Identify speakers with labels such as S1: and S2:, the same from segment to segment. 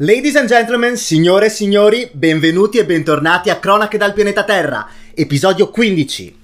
S1: Ladies and gentlemen, signore e signori, benvenuti e bentornati a Cronache dal pianeta Terra, episodio 15.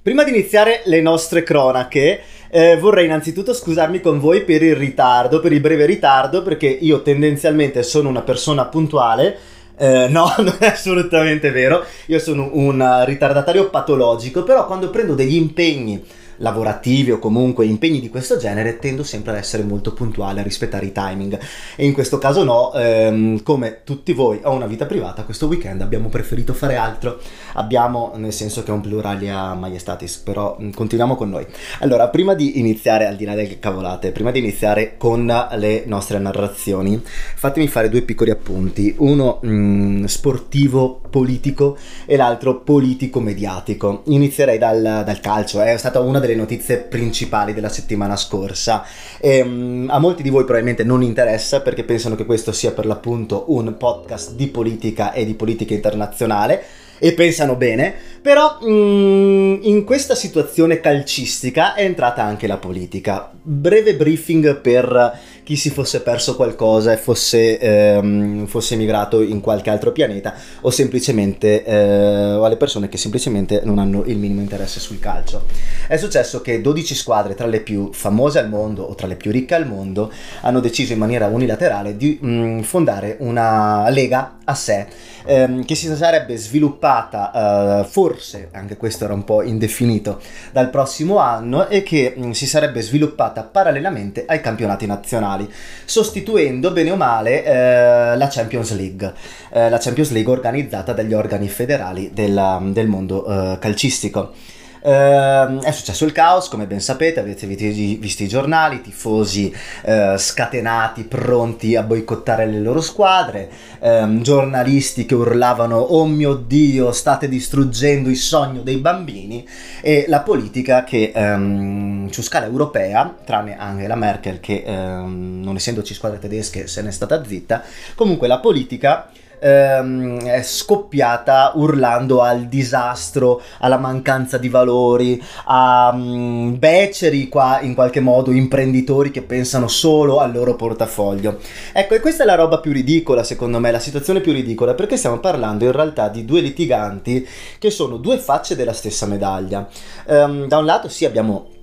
S1: Prima di iniziare le nostre cronache, eh, vorrei innanzitutto scusarmi con voi per il ritardo, per il breve ritardo, perché io tendenzialmente sono una persona puntuale. Eh, no, non è assolutamente vero. Io sono un ritardatario patologico, però quando prendo degli impegni lavorativi o comunque impegni di questo genere tendo sempre ad essere molto puntuale a rispettare i timing. E in questo caso no ehm, come tutti voi ho una vita privata questo weekend abbiamo preferito fare altro. Abbiamo nel senso che è un pluralia maiestatis però mm, continuiamo con noi. Allora prima di iniziare al di là delle cavolate prima di iniziare con le nostre narrazioni fatemi fare due piccoli appunti. Uno mh, mm, sportivo politico e l'altro politico mediatico. Inizierei dal, dal calcio è stata una delle notizie principali della settimana scorsa. E, um, a molti di voi probabilmente non interessa perché pensano che questo sia per l'appunto un podcast di politica e di politica internazionale e pensano bene, però mm, in questa situazione calcistica è entrata anche la politica. Breve briefing per chi si fosse perso qualcosa e fosse, ehm, fosse emigrato in qualche altro pianeta o semplicemente eh, o alle persone che semplicemente non hanno il minimo interesse sul calcio. È successo che 12 squadre tra le più famose al mondo o tra le più ricche al mondo hanno deciso in maniera unilaterale di mh, mm, fondare una lega a sé ehm, che si sarebbe sviluppata eh, forse, anche questo era un po' indefinito, dal prossimo anno e che mh, mm, si sarebbe sviluppata parallelamente ai campionati nazionali, sostituendo bene o male eh, la Champions League, eh, la Champions League organizzata dagli organi federali della, del mondo eh, calcistico. Uh, è successo il caos, come ben sapete, avete visto i giornali, tifosi uh, scatenati, pronti a boicottare le loro squadre, um, giornalisti che urlavano oh mio Dio, state distruggendo il sogno dei bambini e la politica che um, su scala europea, tranne Angela Merkel che um, non essendoci squadre tedesche se n'è stata zitta, comunque la politica ehm, è scoppiata urlando al disastro, alla mancanza di valori, a um, beceri qua in qualche modo, imprenditori che pensano solo al loro portafoglio. Ecco, e questa è la roba più ridicola secondo me, la situazione più ridicola, perché stiamo parlando in realtà di due litiganti che sono due facce della stessa medaglia. Um, da un lato sì abbiamo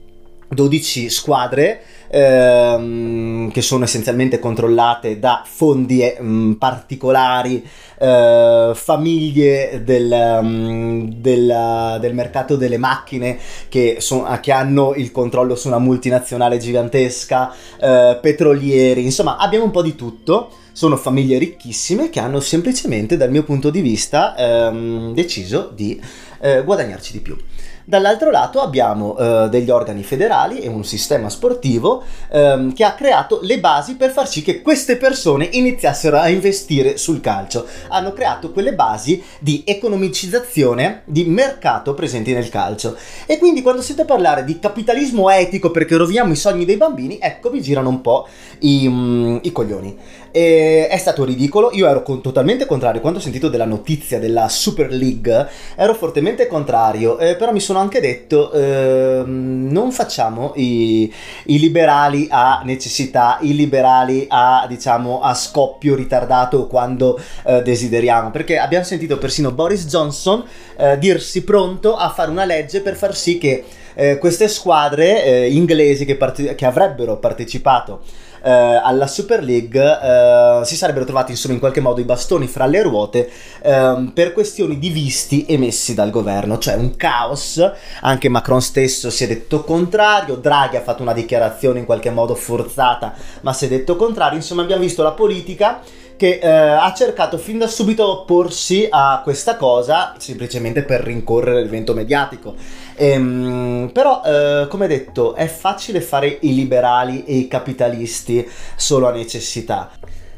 S1: 12 squadre ehm, che sono essenzialmente controllate da fondi eh, particolari, eh, famiglie del, um, del, del, mercato delle macchine che, so, che, hanno il controllo su una multinazionale gigantesca, eh, petrolieri, insomma abbiamo un po' di tutto. Sono famiglie ricchissime che hanno semplicemente, dal mio punto di vista, ehm, deciso di eh, guadagnarci di più. Dall'altro lato abbiamo eh, degli organi federali e un sistema sportivo ehm, che ha creato le basi per far sì che queste persone iniziassero a investire sul calcio. Hanno creato quelle basi di economicizzazione di mercato presenti nel calcio. E quindi quando sento parlare di capitalismo etico perché roviniamo i sogni dei bambini, ecco vi girano un po' i, um, i coglioni. E è stato ridicolo, io ero con, totalmente contrario, quando ho sentito della notizia della Super League ero fortemente contrario, eh, però mi sono anche detto eh, non facciamo i, i, liberali a necessità, i liberali a diciamo a scoppio ritardato quando eh, desideriamo, perché abbiamo sentito persino Boris Johnson eh, dirsi pronto a fare una legge per far sì che eh, queste squadre eh, inglesi che, parte- che avrebbero partecipato eh, alla Super League eh, si sarebbero trovati insomma in qualche modo i bastoni fra le ruote eh, per questioni di visti emessi dal governo, cioè un caos, anche Macron stesso si è detto contrario, Draghi ha fatto una dichiarazione in qualche modo forzata ma si è detto contrario, insomma abbiamo visto la politica che eh, ha cercato fin da subito opporsi a questa cosa semplicemente per rincorrere l'evento mediatico. Ehm, però, eh, come detto, è facile fare i liberali e i capitalisti solo a necessità.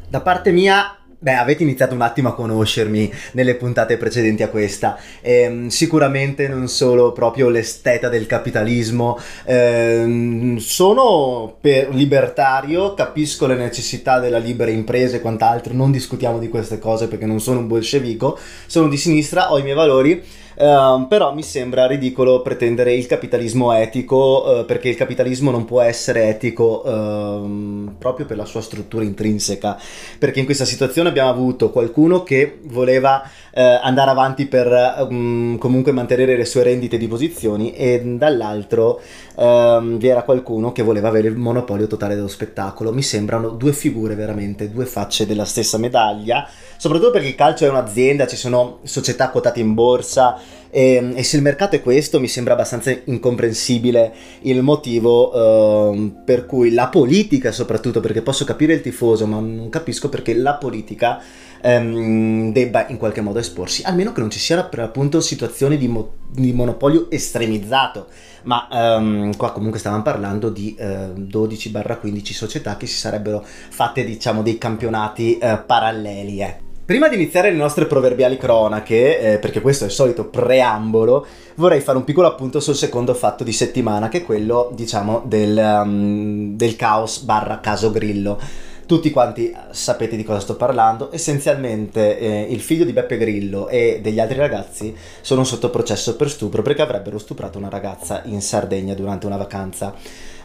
S1: Da parte mia Beh, avete iniziato un attimo a conoscermi nelle puntate precedenti a questa. Ehm, sicuramente non solo proprio l'esteta del capitalismo. Ehm, sono libertario, capisco le necessità della libera impresa e quant'altro. Non discutiamo di queste cose perché non sono un bolscevico. Sono di sinistra, ho i miei valori Uh, però mi sembra ridicolo pretendere il capitalismo etico uh, perché il capitalismo non può essere etico uh, proprio per la sua struttura intrinseca. Perché in questa situazione abbiamo avuto qualcuno che voleva eh, andare avanti per um, comunque mantenere le sue rendite di posizioni e dall'altro um, vi era qualcuno che voleva avere il monopolio totale dello spettacolo. Mi sembrano due figure veramente due facce della stessa medaglia. Soprattutto perché il calcio è un'azienda ci sono società quotate in borsa e, ehm, e, se il mercato è questo, mi sembra abbastanza incomprensibile il motivo uh, per cui la politica, soprattutto perché posso capire il tifoso, ma non capisco perché la politica um, debba in qualche modo esporsi, almeno che non ci siano per appunto situazioni di, mo- di monopolio estremizzato. Ma um, qua comunque stavamo parlando di eh, 12-15 società che si sarebbero fatte, diciamo, dei campionati uh, paralleli. Eh. Prima di iniziare le nostre proverbiali cronache, eh, perché questo è il solito preambolo, vorrei fare un piccolo appunto sul secondo fatto di settimana, che è quello, diciamo, del, um, del caos barra caso Grillo. Tutti quanti sapete di cosa sto parlando, essenzialmente eh, il figlio di Beppe Grillo e degli altri ragazzi sono sotto processo per stupro perché avrebbero stuprato una ragazza in Sardegna durante una vacanza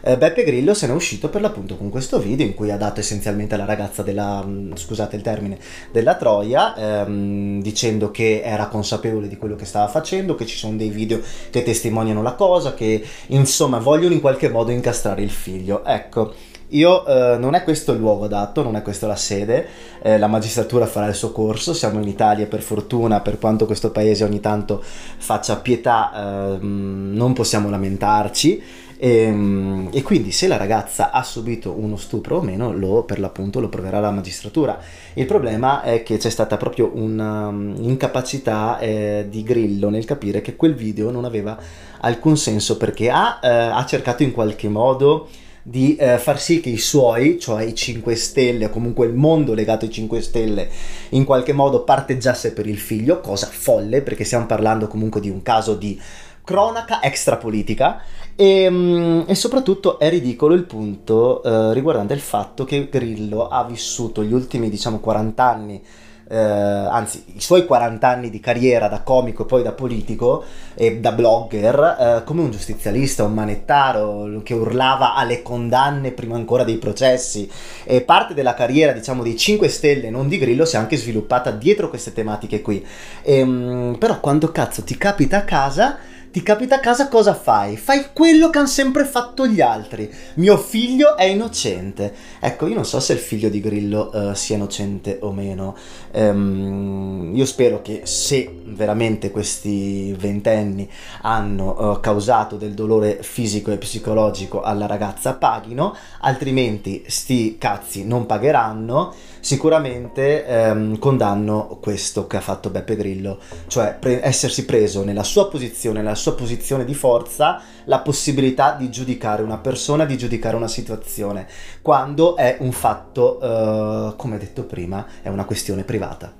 S1: eh, Beppe Grillo se n'è uscito per l'appunto con questo video in cui ha dato essenzialmente alla ragazza della, mm, scusate il termine, della Troia, ehm, dicendo che era consapevole di quello che stava facendo, che ci sono dei video che testimoniano la cosa, che insomma vogliono in qualche modo incastrare il figlio. Ecco. Io eh, non è questo il luogo adatto, non è questa la sede, eh, la magistratura farà il suo corso, siamo in Italia per fortuna, per quanto questo paese ogni tanto faccia pietà, eh, non possiamo lamentarci. E, ehm, e, quindi se la ragazza ha subito uno stupro o meno, lo, per l'appunto lo proverà la magistratura. Il problema è che c'è stata proprio un'incapacità um, eh, di Grillo nel capire che quel video non aveva alcun senso perché ha, eh, ha cercato in qualche modo di eh, far sì che i suoi, cioè i 5 Stelle o comunque il mondo legato ai 5 Stelle, in qualche modo parteggiasse per il figlio, cosa folle perché stiamo parlando comunque di un caso di cronaca extrapolitica. E, mm, e soprattutto è ridicolo il punto eh, riguardante il fatto che Grillo ha vissuto gli ultimi diciamo 40 anni eh, anzi i suoi 40 anni di carriera da comico e poi da politico e da blogger eh, come un giustizialista, un manettaro che urlava alle condanne prima ancora dei processi e parte della carriera diciamo dei 5 Stelle non di Grillo si è anche sviluppata dietro queste tematiche qui e, ehm, però quando cazzo ti capita a casa ti capita a casa cosa fai? Fai quello che hanno sempre fatto gli altri. Mio figlio è innocente. Ecco, io non so se il figlio di Grillo uh, sia innocente o meno. Um, io spero che se veramente questi ventenni hanno uh, causato del dolore fisico e psicologico alla ragazza paghino, altrimenti sti cazzi non pagheranno. Sicuramente ehm, condanno questo che ha fatto Beppe Grillo, cioè pre- essersi preso nella sua posizione, nella sua posizione di forza, la possibilità di giudicare una persona, di giudicare una situazione, quando è un fatto, eh, come detto prima, è una questione privata.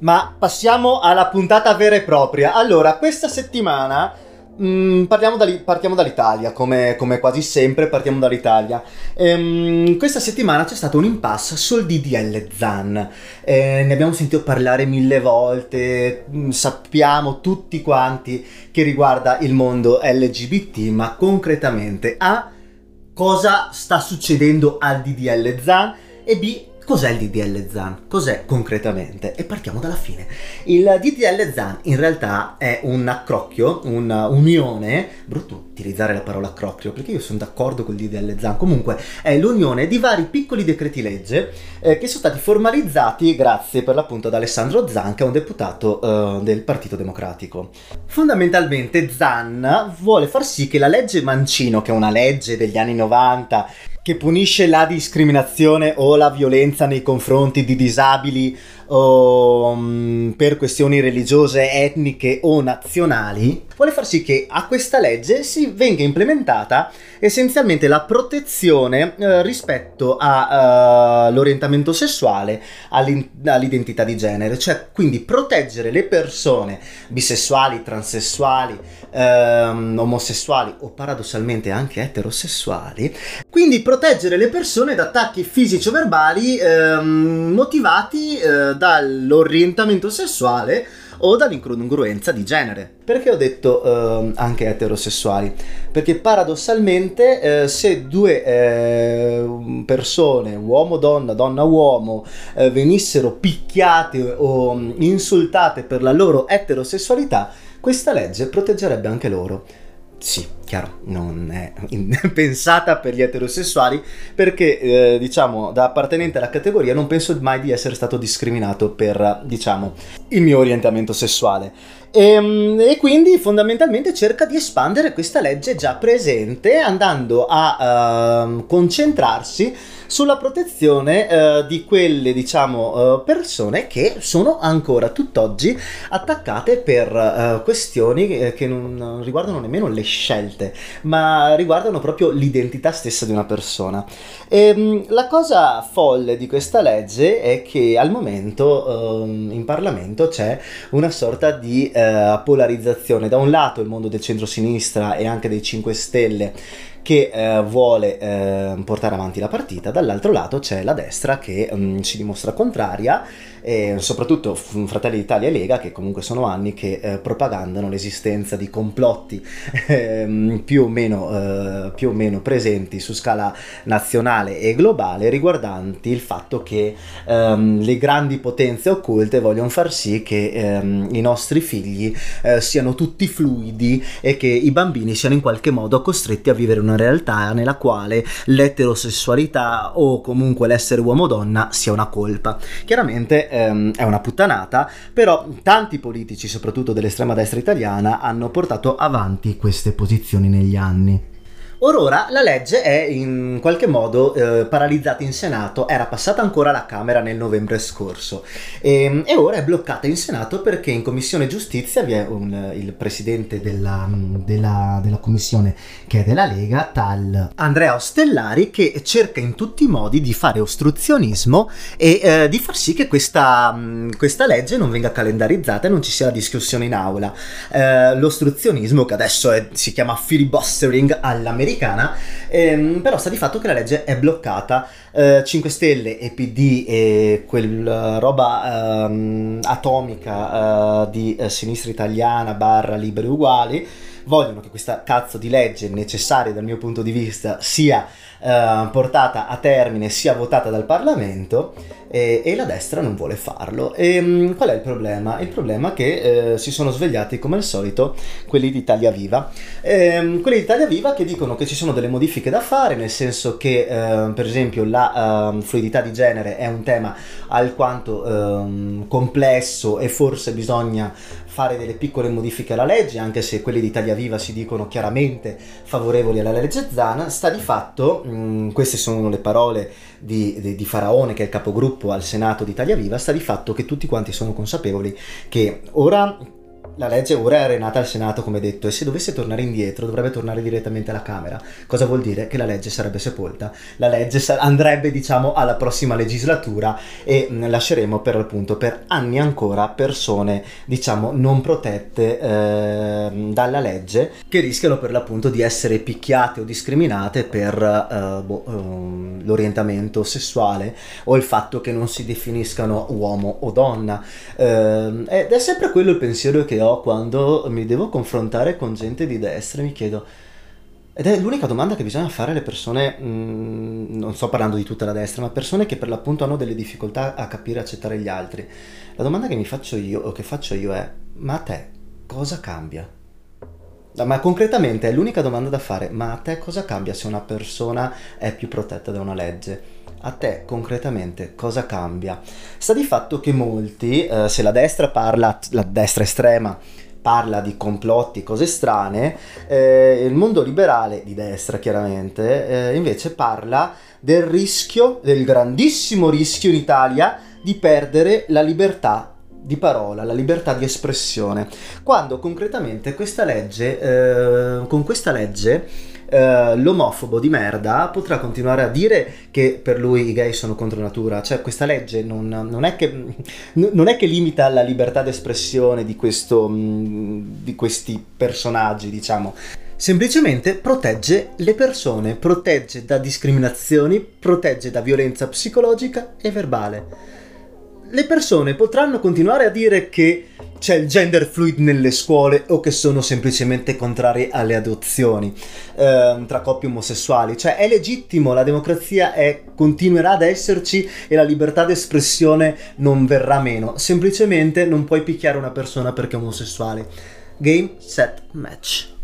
S1: Ma passiamo alla puntata vera e propria. Allora, questa settimana Mm, da, partiamo dall'Italia, come, come, quasi sempre partiamo dall'Italia. Ehm, questa settimana c'è stato un impasse sul DDL ZAN. Eh, ne abbiamo sentito parlare mille volte, mm, sappiamo tutti quanti che riguarda il mondo LGBT, ma concretamente A, cosa sta succedendo al DDL ZAN e B, Cos'è il DDL ZAN? Cos'è concretamente? E partiamo dalla fine. Il DDL ZAN in realtà è un accrocchio, un'unione, brutto utilizzare la parola accrocchio perché io sono d'accordo con il DDL ZAN, comunque è l'unione di vari piccoli decreti legge eh, che sono stati formalizzati grazie per l'appunto ad Alessandro Zan che è un deputato eh, del Partito Democratico. Fondamentalmente Zan vuole far sì che la legge Mancino, che è una legge degli anni 90 che punisce la discriminazione o la violenza nei confronti di disabili o um, per questioni religiose, etniche o nazionali, vuole far sì che a questa legge si venga implementata essenzialmente la protezione eh, rispetto all'orientamento uh, sessuale, all'identità di genere, cioè quindi proteggere le persone bisessuali, transessuali, ehm, omosessuali o paradossalmente anche eterosessuali, quindi proteggere le persone da attacchi fisici o verbali ehm, motivati eh, dall'orientamento sessuale o dall'incongruenza di genere. Perché ho detto eh, anche eterosessuali? Perché paradossalmente eh, se due eh, persone, uomo-donna, donna-uomo, eh, venissero picchiate o mm, insultate per la loro eterosessualità, questa legge proteggerebbe anche loro. Sì, chiaro, non è pensata per gli eterosessuali perché, eh, diciamo, da appartenente alla categoria non penso mai di essere stato discriminato per, diciamo, il mio orientamento sessuale. E, ehm, e quindi fondamentalmente cerca di espandere questa legge già presente andando a uh, concentrarsi sulla protezione eh, di quelle, diciamo, eh, persone che sono ancora tutt'oggi attaccate per eh, questioni che non riguardano nemmeno le scelte, ma riguardano proprio l'identità stessa di una persona. E, ehm, la cosa folle di questa legge è che al momento ehm, in Parlamento c'è una sorta di eh, polarizzazione. Da un lato il mondo del centro-sinistra e anche dei 5 Stelle che eh, vuole eh, portare avanti la partita, dall'altro lato c'è la destra che mh, mm, si dimostra contraria e soprattutto Fratelli d'Italia e Lega che comunque sono anni che eh, propagandano l'esistenza di complotti ehm, più, o meno, eh, più o meno presenti su scala nazionale e globale riguardanti il fatto che ehm, le grandi potenze occulte vogliono far sì che ehm, i nostri figli eh, siano tutti fluidi e che i bambini siano in qualche modo costretti a vivere una realtà nella quale l'eterosessualità o comunque l'essere uomo-donna sia una colpa. Chiaramente ehm, è una puttanata, però tanti politici, soprattutto dell'estrema destra italiana, hanno portato avanti queste posizioni negli anni. Orora la legge è in qualche modo eh, paralizzata in Senato, era passata ancora alla Camera nel novembre scorso e, ehm, e ora è bloccata in Senato perché in Commissione Giustizia vi è un, il presidente della, della, della, commissione che è della Lega, tal Andrea Ostellari, che cerca in tutti i modi di fare ostruzionismo e eh, di far sì che questa, questa, legge non venga calendarizzata e non ci sia la discussione in aula. Eh, l'ostruzionismo, che adesso è, si chiama filibustering all'americana, americana, ehm, però sta di fatto che la legge è bloccata. Eh, 5 Stelle e PD e quella roba ehm, atomica eh, di eh, sinistra italiana barra liberi uguali vogliono che questa cazzo di legge necessaria dal mio punto di vista sia eh, portata a termine, sia votata dal Parlamento e, e la destra non vuole farlo. E mh, qual è il problema? Il problema è che eh, si sono svegliati come al solito quelli di Italia Viva. E, quelli di Italia Viva che dicono che ci sono delle modifiche da fare, nel senso che eh, per esempio la uh, fluidità di genere è un tema alquanto complesso e forse bisogna fare delle piccole modifiche alla legge, anche se quelli di Italia Viva si dicono chiaramente favorevoli alla legge Zana, sta di fatto, mh, mm, queste sono le parole di, di, di, Faraone, che è il capogruppo al Senato di Italia Viva, sta di fatto che tutti quanti sono consapevoli che ora la legge ora è arenata al Senato, come detto, e se dovesse tornare indietro dovrebbe tornare direttamente alla Camera. Cosa vuol dire? Che la legge sarebbe sepolta. La legge sa- andrebbe, diciamo, alla prossima legislatura e lasceremo per appunto per anni ancora persone, diciamo, non protette eh, dalla legge che rischiano per l'appunto di essere picchiate o discriminate per eh, boh, eh, l'orientamento sessuale o il fatto che non si definiscano uomo o donna. Ehm, ed è sempre quello il pensiero che ho quando mi devo confrontare con gente di destra e mi chiedo, ed è l'unica domanda che bisogna fare alle persone, mh, mm, non sto parlando di tutta la destra, ma persone che per l'appunto hanno delle difficoltà a capire e accettare gli altri. La domanda che mi faccio io, o che faccio io è, ma a te cosa cambia? Ma concretamente è l'unica domanda da fare, ma a te cosa cambia se una persona è più protetta da una legge? A te concretamente cosa cambia? Sta di fatto che molti, eh, se la destra parla, la destra estrema, parla di complotti, cose strane, eh, il mondo liberale, di destra chiaramente, eh, invece parla del rischio, del grandissimo rischio in Italia di perdere la libertà di parola, la libertà di espressione, quando concretamente questa legge, eh, con questa legge eh, l'omofobo di merda potrà continuare a dire che per lui i gay sono contro natura, cioè questa legge non, non, è, che, non è, che, limita la libertà d'espressione di, questo, mm, di questi personaggi, diciamo. Semplicemente protegge le persone, protegge da discriminazioni, protegge da violenza psicologica e verbale le persone potranno continuare a dire che c'è il gender fluid nelle scuole o che sono semplicemente contrari alle adozioni eh, tra coppie omosessuali. Cioè è legittimo, la democrazia è, continuerà ad esserci e la libertà d'espressione non verrà meno. Semplicemente non puoi picchiare una persona perché è omosessuale. Game, set, match.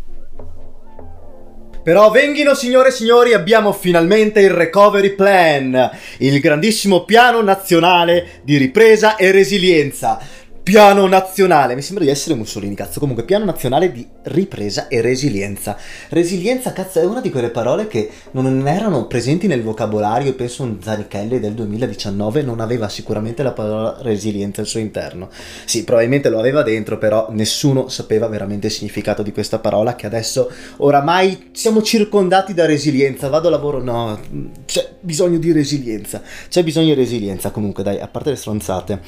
S1: Però venghino signore e signori, abbiamo finalmente il Recovery Plan, il grandissimo piano nazionale di ripresa e resilienza Piano nazionale, mi sembra di essere Mussolini, cazzo. Comunque, piano nazionale di ripresa e resilienza. Resilienza, cazzo, è una di quelle parole che non erano presenti nel vocabolario. Penso un Zanichelli del 2019 non aveva sicuramente la parola resilienza al suo interno. Sì, probabilmente lo aveva dentro, però nessuno sapeva veramente il significato di questa parola. Che adesso oramai siamo circondati da resilienza. Vado a lavoro, no, c'è bisogno di resilienza. C'è bisogno di resilienza. Comunque, dai, a parte le stronzate,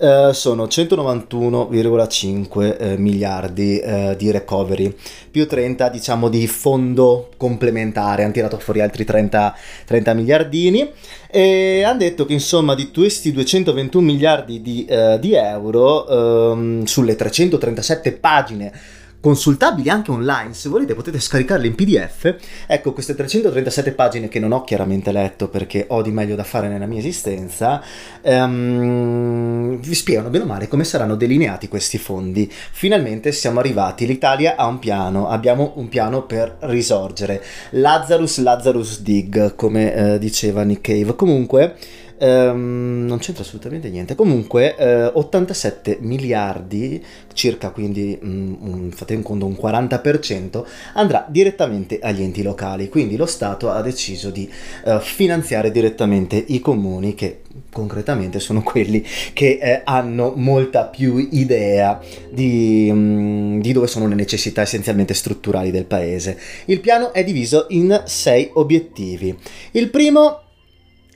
S1: uh, sono 190 91,5 eh, miliardi eh, di recovery, più 30 diciamo di fondo complementare, hanno tirato fuori altri 30, 30 miliardini. E hanno detto che insomma di questi 221 miliardi di, eh, di euro ehm, sulle 337 pagine consultabili anche online, se volete potete scaricarle in PDF. Ecco, queste 337 pagine che non ho chiaramente letto perché ho di meglio da fare nella mia esistenza, um, vi spiegano bene o male come saranno delineati questi fondi. Finalmente siamo arrivati, l'Italia ha un piano, abbiamo un piano per risorgere. Lazarus Lazarus Dig, come eh, diceva Nick Cave. Comunque ehm, non c'entra assolutamente niente. Comunque, eh, 87 miliardi, circa quindi mm, un, fate in conto un 40%, andrà direttamente agli enti locali. Quindi lo Stato ha deciso di eh, finanziare direttamente i comuni che concretamente sono quelli che eh, hanno molta più idea di, mm, di, dove sono le necessità essenzialmente strutturali del paese. Il piano è diviso in sei obiettivi. Il primo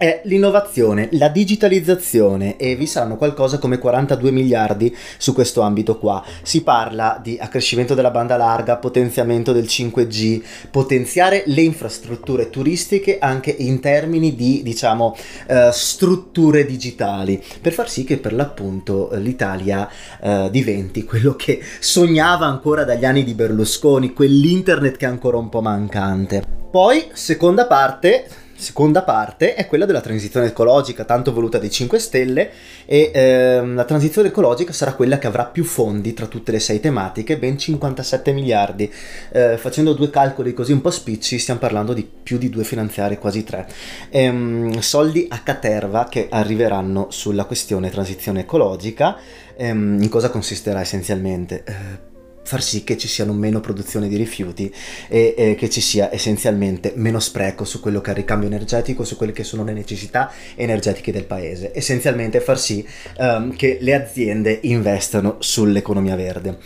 S1: è l'innovazione, la digitalizzazione e vi saranno qualcosa come 42 miliardi su questo ambito qua. Si parla di accrescimento della banda larga, potenziamento del 5G, potenziare le infrastrutture turistiche anche in termini di, diciamo, eh, strutture digitali, per far sì che per l'appunto l'Italia eh, diventi quello che sognava ancora dagli anni di Berlusconi, quell'internet che è ancora un po' mancante. Poi, seconda parte, seconda parte è quella della transizione ecologica, tanto voluta dai 5 Stelle, e ehm, la transizione ecologica sarà quella che avrà più fondi tra tutte le sei tematiche, ben 57 miliardi. Eh, facendo due calcoli così un po' spicci, stiamo parlando di più di due finanziari, quasi tre. Ehm, soldi a caterva che arriveranno sulla questione transizione ecologica. Ehm, in cosa consisterà essenzialmente? Eh, far sì che ci siano meno produzione di rifiuti e, e, che ci sia essenzialmente meno spreco su quello che è il ricambio energetico, su quelle che sono le necessità energetiche del paese. Essenzialmente far sì um, che le aziende investano sull'economia verde.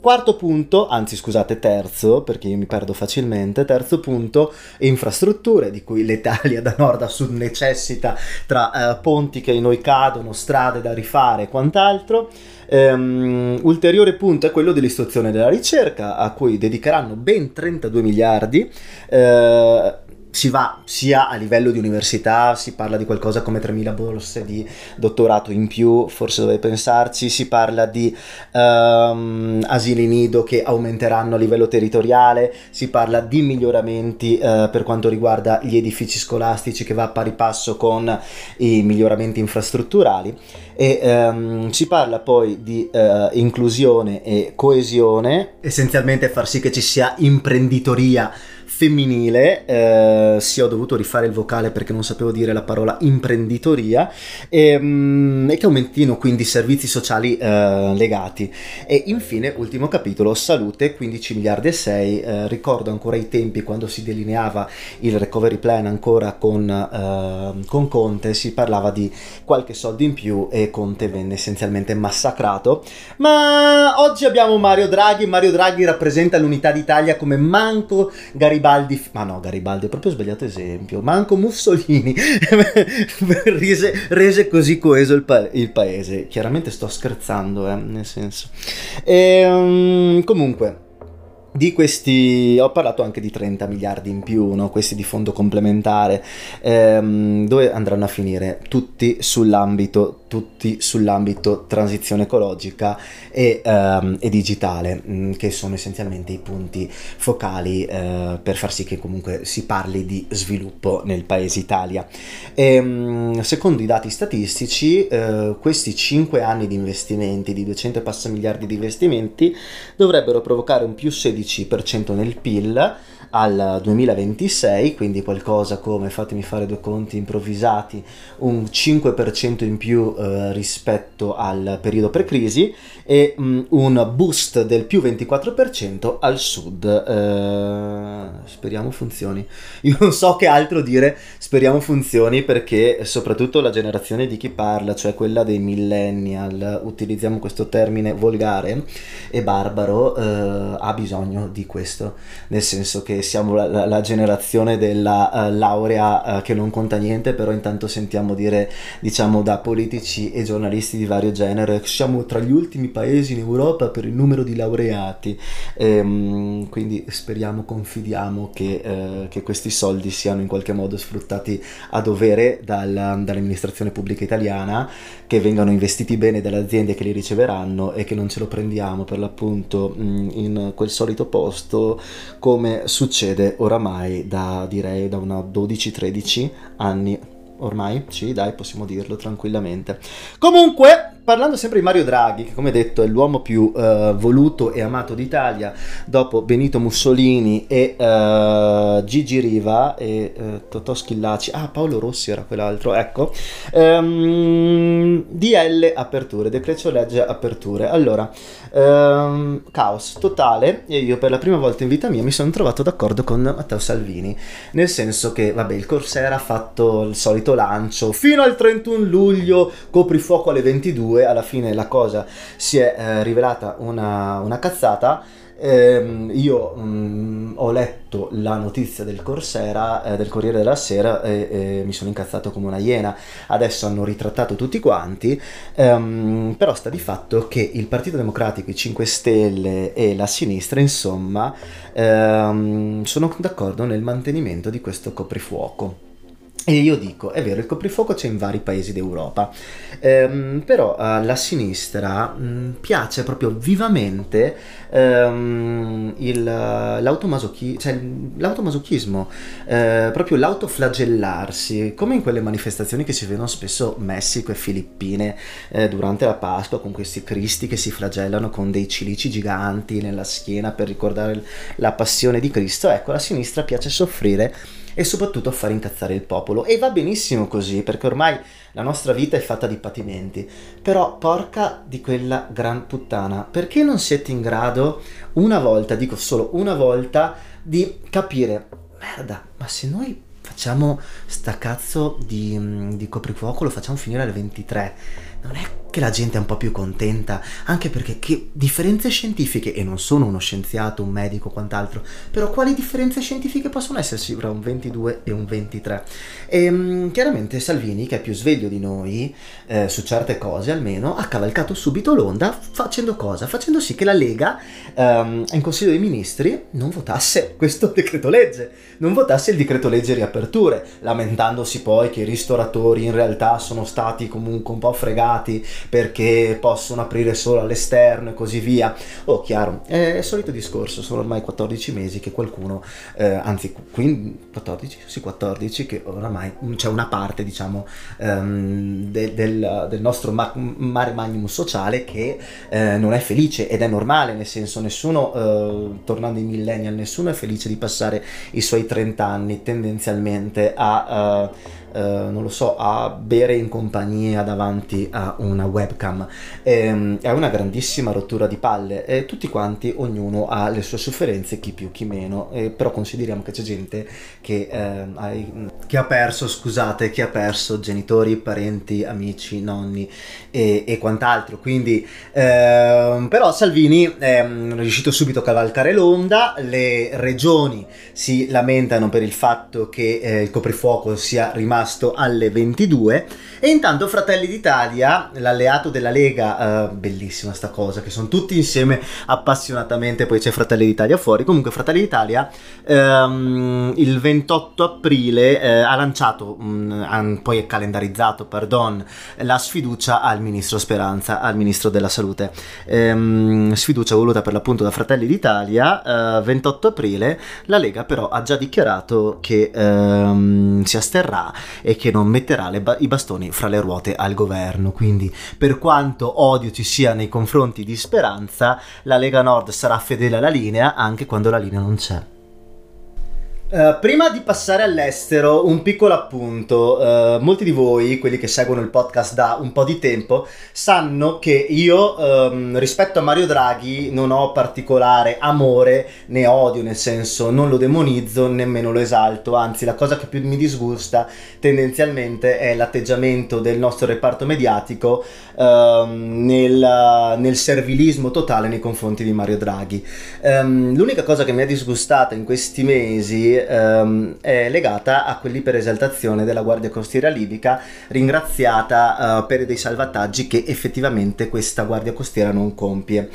S1: Quarto punto, anzi scusate, terzo, perché io mi perdo facilmente, terzo punto, infrastrutture, di cui l'Italia da nord a sud necessita tra eh, ponti che in noi cadono, strade da rifare e quant'altro. Um, ulteriore punto è quello dell'istruzione e della ricerca, a cui dedicheranno ben 32 miliardi. Uh, si va sia a livello di università, si parla di qualcosa come 3.000 borse di dottorato in più, forse dovete pensarci, si parla di um, asili nido che aumenteranno a livello territoriale, si parla di miglioramenti uh, per quanto riguarda gli edifici scolastici che va a pari passo con i miglioramenti infrastrutturali e um, si parla poi di uh, inclusione e coesione, essenzialmente far sì che ci sia imprenditoria femminile, eh, sì ho dovuto rifare il vocale perché non sapevo dire la parola imprenditoria, e, mm, e che aumentino quindi i servizi sociali eh, legati. E infine, ultimo capitolo, salute, 15 miliardi e 6, eh, ricordo ancora i tempi quando si delineava il recovery plan ancora con, eh, con Conte, si parlava di qualche soldo in più e Conte venne essenzialmente massacrato, ma oggi abbiamo Mario Draghi, Mario Draghi rappresenta l'unità d'Italia come manco Garibaldi, ma no Garibaldi è proprio sbagliato esempio, manco Mussolini rese, rese, così coeso il, pa- il, paese, chiaramente sto scherzando eh, nel senso, e, um, comunque di questi ho parlato anche di 30 miliardi in più, no? questi di fondo complementare, ehm, dove andranno a finire? Tutti sull'ambito tutti sull'ambito transizione ecologica e, um, e digitale, mh, mm, che sono essenzialmente i punti focali uh, per far sì che comunque si parli di sviluppo nel paese Italia. E, um, secondo i dati statistici, uh, questi 5 anni di investimenti, di 200 e passa miliardi di investimenti, dovrebbero provocare un più 16% nel PIL al 2026, quindi qualcosa come, fatemi fare due conti improvvisati, un 5% in più eh, rispetto al periodo pre-crisi e mh, mm, un boost del più 24% al sud. Eh, speriamo funzioni. Io non so che altro dire, speriamo funzioni perché soprattutto la generazione di chi parla, cioè quella dei millennial, utilizziamo questo termine volgare e barbaro, eh, ha bisogno di questo, nel senso che siamo la, la, la generazione della uh, laurea uh, che non conta niente, però intanto sentiamo dire, diciamo, da politici e giornalisti di vario genere, siamo tra gli ultimi paesi in Europa per il numero di laureati, e, um, quindi speriamo, confidiamo che, uh, che, questi soldi siano in qualche modo sfruttati a dovere dal, dall'amministrazione pubblica italiana, che vengano investiti bene dalle aziende che li riceveranno e che non ce lo prendiamo per l'appunto mh, in quel solito posto come succede oramai da direi da una 12-13 anni ormai, sì, dai, possiamo dirlo tranquillamente. Comunque, parlando sempre di Mario Draghi, che come detto è l'uomo più uh, voluto e amato d'Italia, dopo Benito Mussolini e uh, Gigi Riva e uh, Totò Schillaci, ah Paolo Rossi era quell'altro, ecco, um, DL aperture, decreto legge aperture. Allora, um, caos totale e io per la prima volta in vita mia mi sono trovato d'accordo con Matteo Salvini, nel senso che, vabbè, il Corsera ha fatto il solito lancio, fino al 31 luglio coprifuoco alle 22, 2 alla fine la cosa si è eh, rivelata una, una cazzata. Eh, io mh, mm, ho letto la notizia del Corsera, eh, del Corriere della Sera e, e, mi sono incazzato come una iena. Adesso hanno ritrattato tutti quanti, ehm, però sta di fatto che il Partito Democratico, i 5 Stelle e la sinistra, insomma, ehm, sono d'accordo nel mantenimento di questo coprifuoco. E io dico, è vero, il coprifuoco c'è in vari paesi d'Europa, ehm, però alla sinistra mh, piace proprio vivamente ehm, il, l'automasochi- cioè, l'automasochismo, eh, proprio l'autoflagellarsi, come in quelle manifestazioni che si vedono spesso Messico e Filippine eh, durante la Pasqua, con questi cristi che si flagellano con dei cilici giganti nella schiena per ricordare la passione di Cristo. Ecco, alla sinistra piace soffrire e soprattutto far incazzare il popolo. E va benissimo così, perché ormai la nostra vita è fatta di patimenti. Però porca di quella gran puttana, perché non siete in grado una volta, dico solo una volta, di capire, merda, ma se noi facciamo sta cazzo di, di coprifuoco, lo facciamo finire alle 23, non è che la gente è un po' più contenta, anche perché che differenze scientifiche, e non sono uno scienziato, un medico quant'altro, però quali differenze scientifiche possono esserci tra un 22 e un 23? E um, chiaramente Salvini, che è più sveglio di noi, eh, su certe cose almeno, ha cavalcato subito l'onda facendo cosa? Facendo sì che la Lega um, in Consiglio dei Ministri non votasse questo decreto legge, non votasse il decreto legge riapertura aperture, lamentandosi poi che i ristoratori in realtà sono stati comunque un po' fregati perché possono aprire solo all'esterno e così via. Oh, chiaro, è il solito discorso, sono ormai 14 mesi che qualcuno, eh, anzi 15, 14? Sì, 14, che oramai c'è una parte, diciamo, ehm, de, del, del, nostro ma- mare magnum sociale che eh, non è felice ed è normale, nel senso nessuno, eh, tornando ai millennial, nessuno è felice di passare i suoi 30 anni tendenzialmente a... Uh, eh, non lo so, a bere in compagnia davanti a una webcam. E, è una grandissima rottura di palle e tutti quanti, ognuno ha le sue sofferenze, chi più, chi meno, e, però consideriamo che c'è gente che, eh, hai, che, ha perso, scusate, che ha perso genitori, parenti, amici, nonni e, e quant'altro. Quindi, eh, però Salvini è riuscito subito a cavalcare l'onda, le regioni si lamentano per il fatto che eh, il coprifuoco sia rimasto rimasto alle 22 e intanto Fratelli d'Italia, l'alleato della Lega, uh, bellissima sta cosa, che sono tutti insieme appassionatamente, poi c'è Fratelli d'Italia fuori, comunque Fratelli d'Italia um, il 28 aprile uh, ha lanciato, um, poi è calendarizzato, pardon, la sfiducia al ministro Speranza, al ministro della Salute. Um, sfiducia voluta per l'appunto da Fratelli d'Italia, uh, 28 aprile, la Lega però ha già dichiarato che si asterrà e che non metterà ba- i bastoni fra le ruote al governo. Quindi, per quanto odio ci sia nei confronti di Speranza, la Lega Nord sarà fedele alla linea anche quando la linea non c'è. Uh, prima di passare all'estero, un piccolo appunto. Uh, molti di voi, quelli che seguono il podcast da un po' di tempo, sanno che io um, rispetto a Mario Draghi non ho particolare amore né odio, nel senso non lo demonizzo, nemmeno lo esalto, anzi la cosa che più mi disgusta tendenzialmente è l'atteggiamento del nostro reparto mediatico um, nel, nel, servilismo totale nei confronti di Mario Draghi. Um, l'unica cosa che mi ha disgustata in questi mesi um, è legata a quell'iperesaltazione della Guardia Costiera Libica, ringraziata uh, per dei salvataggi che effettivamente questa Guardia Costiera non compie.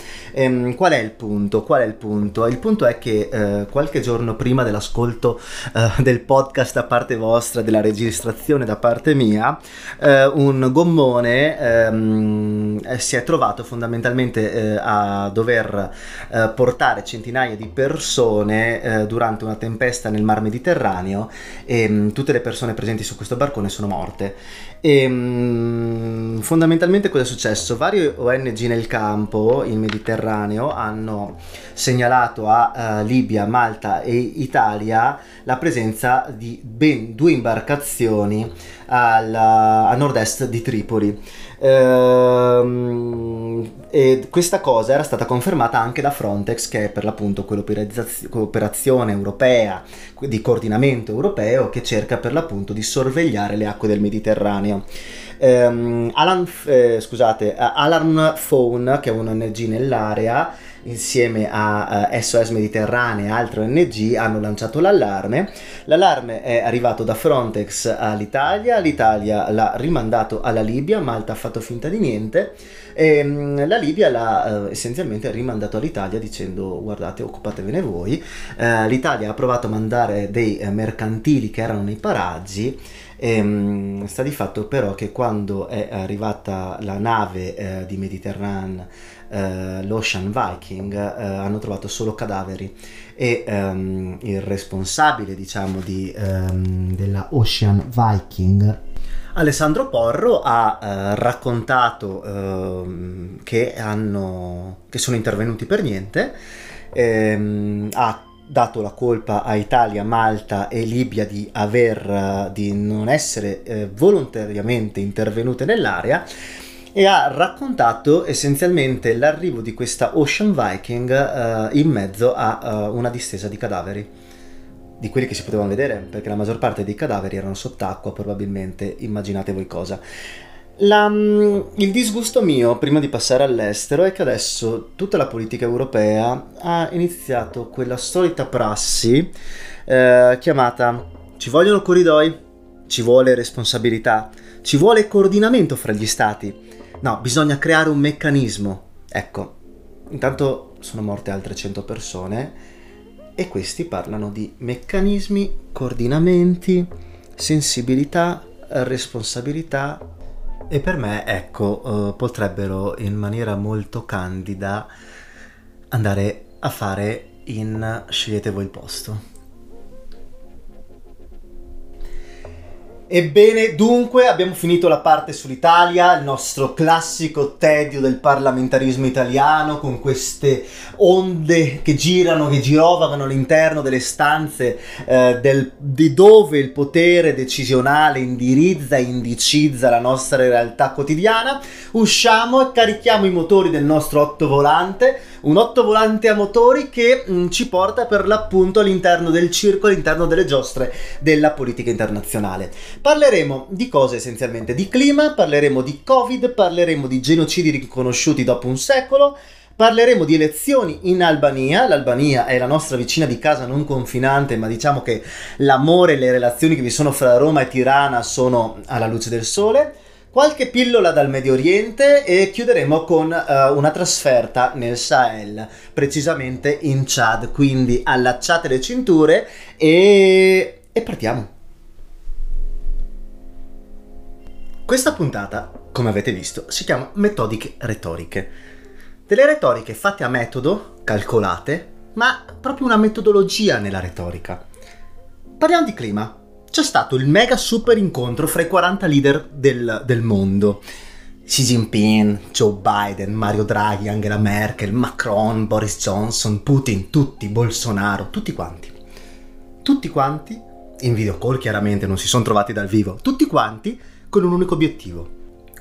S1: qual è il punto? Qual è il punto? Il punto è che uh, qualche giorno prima dell'ascolto uh, del podcast da parte vostra, della registrazione da parte mia, un gommone Ehm, eh, si è trovato fondamentalmente eh, a dover eh, portare centinaia di persone eh, durante una tempesta nel mar Mediterraneo e mh, mm, tutte le persone presenti su questo barcone sono morte. E, mh, mm, fondamentalmente cosa è successo? Varie ONG nel campo, in Mediterraneo, hanno segnalato a uh, Libia, Malta e Italia la presenza di ben due imbarcazioni alla, a nord-est di Tripoli. Ehm, e questa cosa era stata confermata anche da Frontex, che è per l'appunto quell'operazione europea di coordinamento europeo che cerca per l'appunto di sorvegliare le acque del Mediterraneo. Um, Alan, eh, scusate, Alarm Phone, che è un'ONG nell'area, insieme a eh, SOS Mediterranea e altre ONG hanno lanciato l'allarme. L'allarme è arrivato da Frontex all'Italia, l'Italia l'ha rimandato alla Libia, Malta ha fatto finta di niente e um, la Libia l'ha uh, essenzialmente rimandato all'Italia dicendo guardate occupatevene voi. Uh, L'Italia ha provato a mandare dei mercantili che erano nei paraggi e, um, sta di fatto però che quando è arrivata la nave eh, di Mediterranean eh, l'Ocean Viking eh, hanno trovato solo cadaveri. E um, il responsabile diciamo di, um, della Ocean Viking Alessandro Porro ha eh, raccontato eh, che, hanno, che sono intervenuti per niente, ehm, ha dato la colpa a Italia, Malta e Libia di, aver, di non essere eh, volontariamente intervenute nell'area e ha raccontato essenzialmente l'arrivo di questa Ocean Viking uh, in mezzo a uh, una distesa di cadaveri. Di quelli che si potevano vedere perché la maggior parte dei cadaveri erano sott'acqua probabilmente immaginate voi cosa. La, mm, il disgusto mio prima di passare all'estero è che adesso tutta la politica europea ha iniziato quella solita prassi eh, chiamata ci vogliono corridoi, ci vuole responsabilità, ci vuole coordinamento fra gli stati. No, bisogna creare un meccanismo. Ecco, intanto sono morte altre 100 persone e questi parlano di meccanismi, coordinamenti, sensibilità, responsabilità e per me, ecco, uh, potrebbero in maniera molto candida andare a fare in Scegliete voi il posto. Ebbene, dunque, abbiamo finito la parte sull'Italia, il nostro classico tedio del parlamentarismo italiano, con queste onde che girano, che girovagano all'interno delle stanze eh, del, di dove il potere decisionale indirizza e indicizza la nostra realtà quotidiana. Usciamo e carichiamo i motori del nostro ottovolante, un ottovolante a motori che mh, mm, ci porta per l'appunto all'interno del circo, all'interno delle giostre della politica internazionale. Parleremo di cose essenzialmente di clima, parleremo di Covid, parleremo di genocidi riconosciuti dopo un secolo, Parleremo di elezioni in Albania. L'Albania è la nostra vicina di casa non confinante, ma diciamo che l'amore e le relazioni che vi sono fra Roma e Tirana sono alla luce del sole. Qualche pillola dal Medio Oriente e chiuderemo con uh, una trasferta nel Sahel, precisamente in Chad. Quindi allacciate le cinture e, e partiamo. Questa puntata, come avete visto, si chiama Metodiche retoriche. Delle retoriche fatte a metodo, calcolate, ma proprio una metodologia nella retorica. Parliamo di clima. C'è stato il mega super incontro fra i 40 leader del, del mondo. Xi Jinping, Joe Biden, Mario Draghi, Angela Merkel, Macron, Boris Johnson, Putin, tutti, Bolsonaro, tutti quanti. Tutti quanti, in video call chiaramente, non si sono trovati dal vivo, tutti quanti con un unico obiettivo,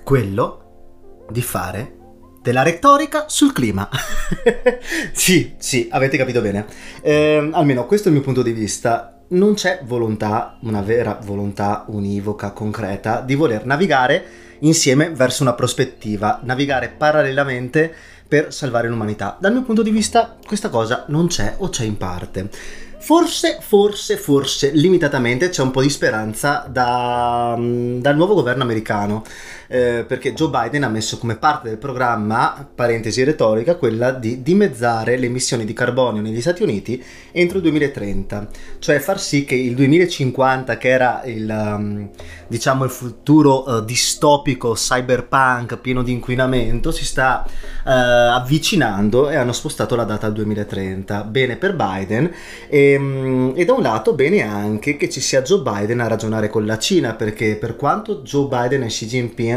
S1: quello di fare della retorica sul clima. sì, sì, avete capito bene. Eh, almeno questo è il mio punto di vista. Non c'è volontà, una vera volontà univoca, concreta, di voler navigare insieme verso una prospettiva, navigare parallelamente per salvare l'umanità. Dal mio punto di vista questa cosa non c'è o c'è in parte. Forse, forse, forse, limitatamente c'è un po' di speranza da, mm, dal nuovo governo americano, eh, perché Joe Biden ha messo come parte del programma, parentesi retorica, quella di dimezzare le emissioni di carbonio negli Stati Uniti entro il 2030, cioè far sì che il 2050, che era il, um, diciamo, il futuro uh, distopico cyberpunk pieno di inquinamento, si sta uh, avvicinando e hanno spostato la data al 2030. Bene per Biden. E, Ehm, e, da un lato bene anche che ci sia Joe Biden a ragionare con la Cina, perché per quanto Joe Biden e Xi Jinping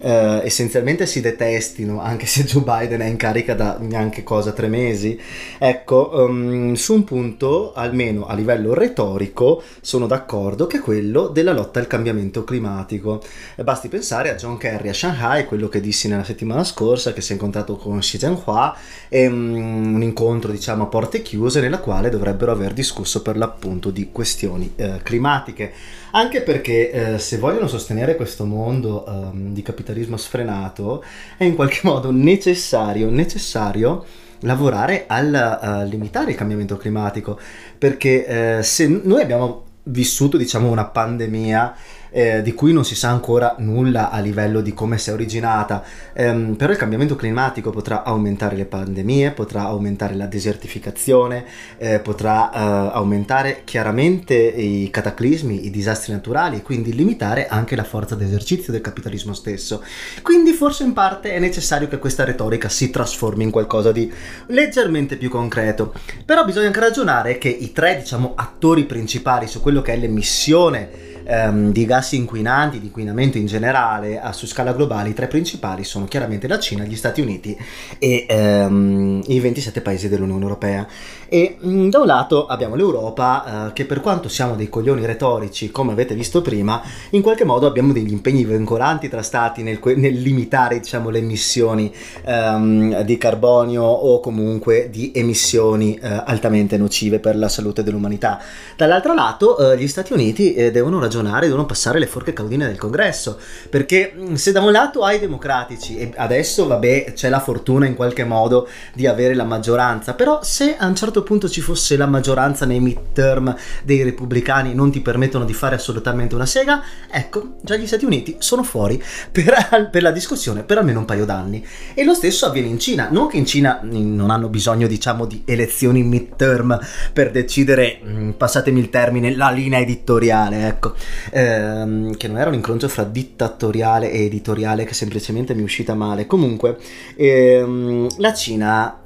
S1: eh, essenzialmente si detestino, anche se Joe Biden è in carica da neanche cosa tre mesi, ecco, um, su un punto, almeno a livello retorico, sono d'accordo che è quello della lotta al cambiamento climatico. Basti pensare a John Kerry a Shanghai, quello che dissi nella settimana scorsa, che si è incontrato con Xi Jinping, e um, un incontro diciamo a porte chiuse nella quale dovrebbero aver discusso per l'appunto di questioni eh, climatiche anche perché eh, se vogliono sostenere questo mondo um, di capitalismo sfrenato è in qualche modo necessario, necessario lavorare al uh, limitare il cambiamento climatico. Perché eh, se noi abbiamo vissuto diciamo una pandemia eh, di cui non si sa ancora nulla a livello di come si è originata, ehm, però il cambiamento climatico potrà aumentare le pandemie, potrà aumentare la desertificazione, eh, potrà eh, aumentare chiaramente i cataclismi, i disastri naturali e quindi limitare anche la forza d'esercizio del capitalismo stesso. Quindi forse in parte è necessario che questa retorica si trasformi in qualcosa di leggermente più concreto, però bisogna anche ragionare che i tre diciamo attori principali su quello che è l'emissione ehm, di gas inquinanti, di inquinamento in generale a, su scala globale, i tre principali sono chiaramente la Cina, gli Stati Uniti e ehm, i 27 paesi dell'Unione Europea. E mm, da un lato abbiamo l'Europa eh, che per quanto siamo dei coglioni retorici, come avete visto prima, in qualche modo abbiamo degli impegni vincolanti tra stati nel, nel limitare diciamo, le emissioni ehm, di carbonio o comunque di emissioni eh, altamente nocive per la salute dell'umanità. Dall'altro lato eh, gli Stati Uniti eh, devono ragionare devono passare le forche caudine del congresso, perché mm, se da un lato hai democratici e adesso vabbè c'è la fortuna in qualche modo di avere la maggioranza, però se a un certo punto ci fosse la maggioranza nei midterm dei repubblicani non ti permettono di fare assolutamente una sega, ecco, già gli Stati Uniti sono fuori per, per la discussione per almeno un paio d'anni. E lo stesso avviene in Cina, non che in Cina non hanno bisogno diciamo di elezioni midterm per decidere, mm, passatemi il termine, la linea editoriale, ecco, ehm, che non era un incrocio fra dittatoriale e editoriale che semplicemente mi è uscita male. Comunque, ehm, la Cina,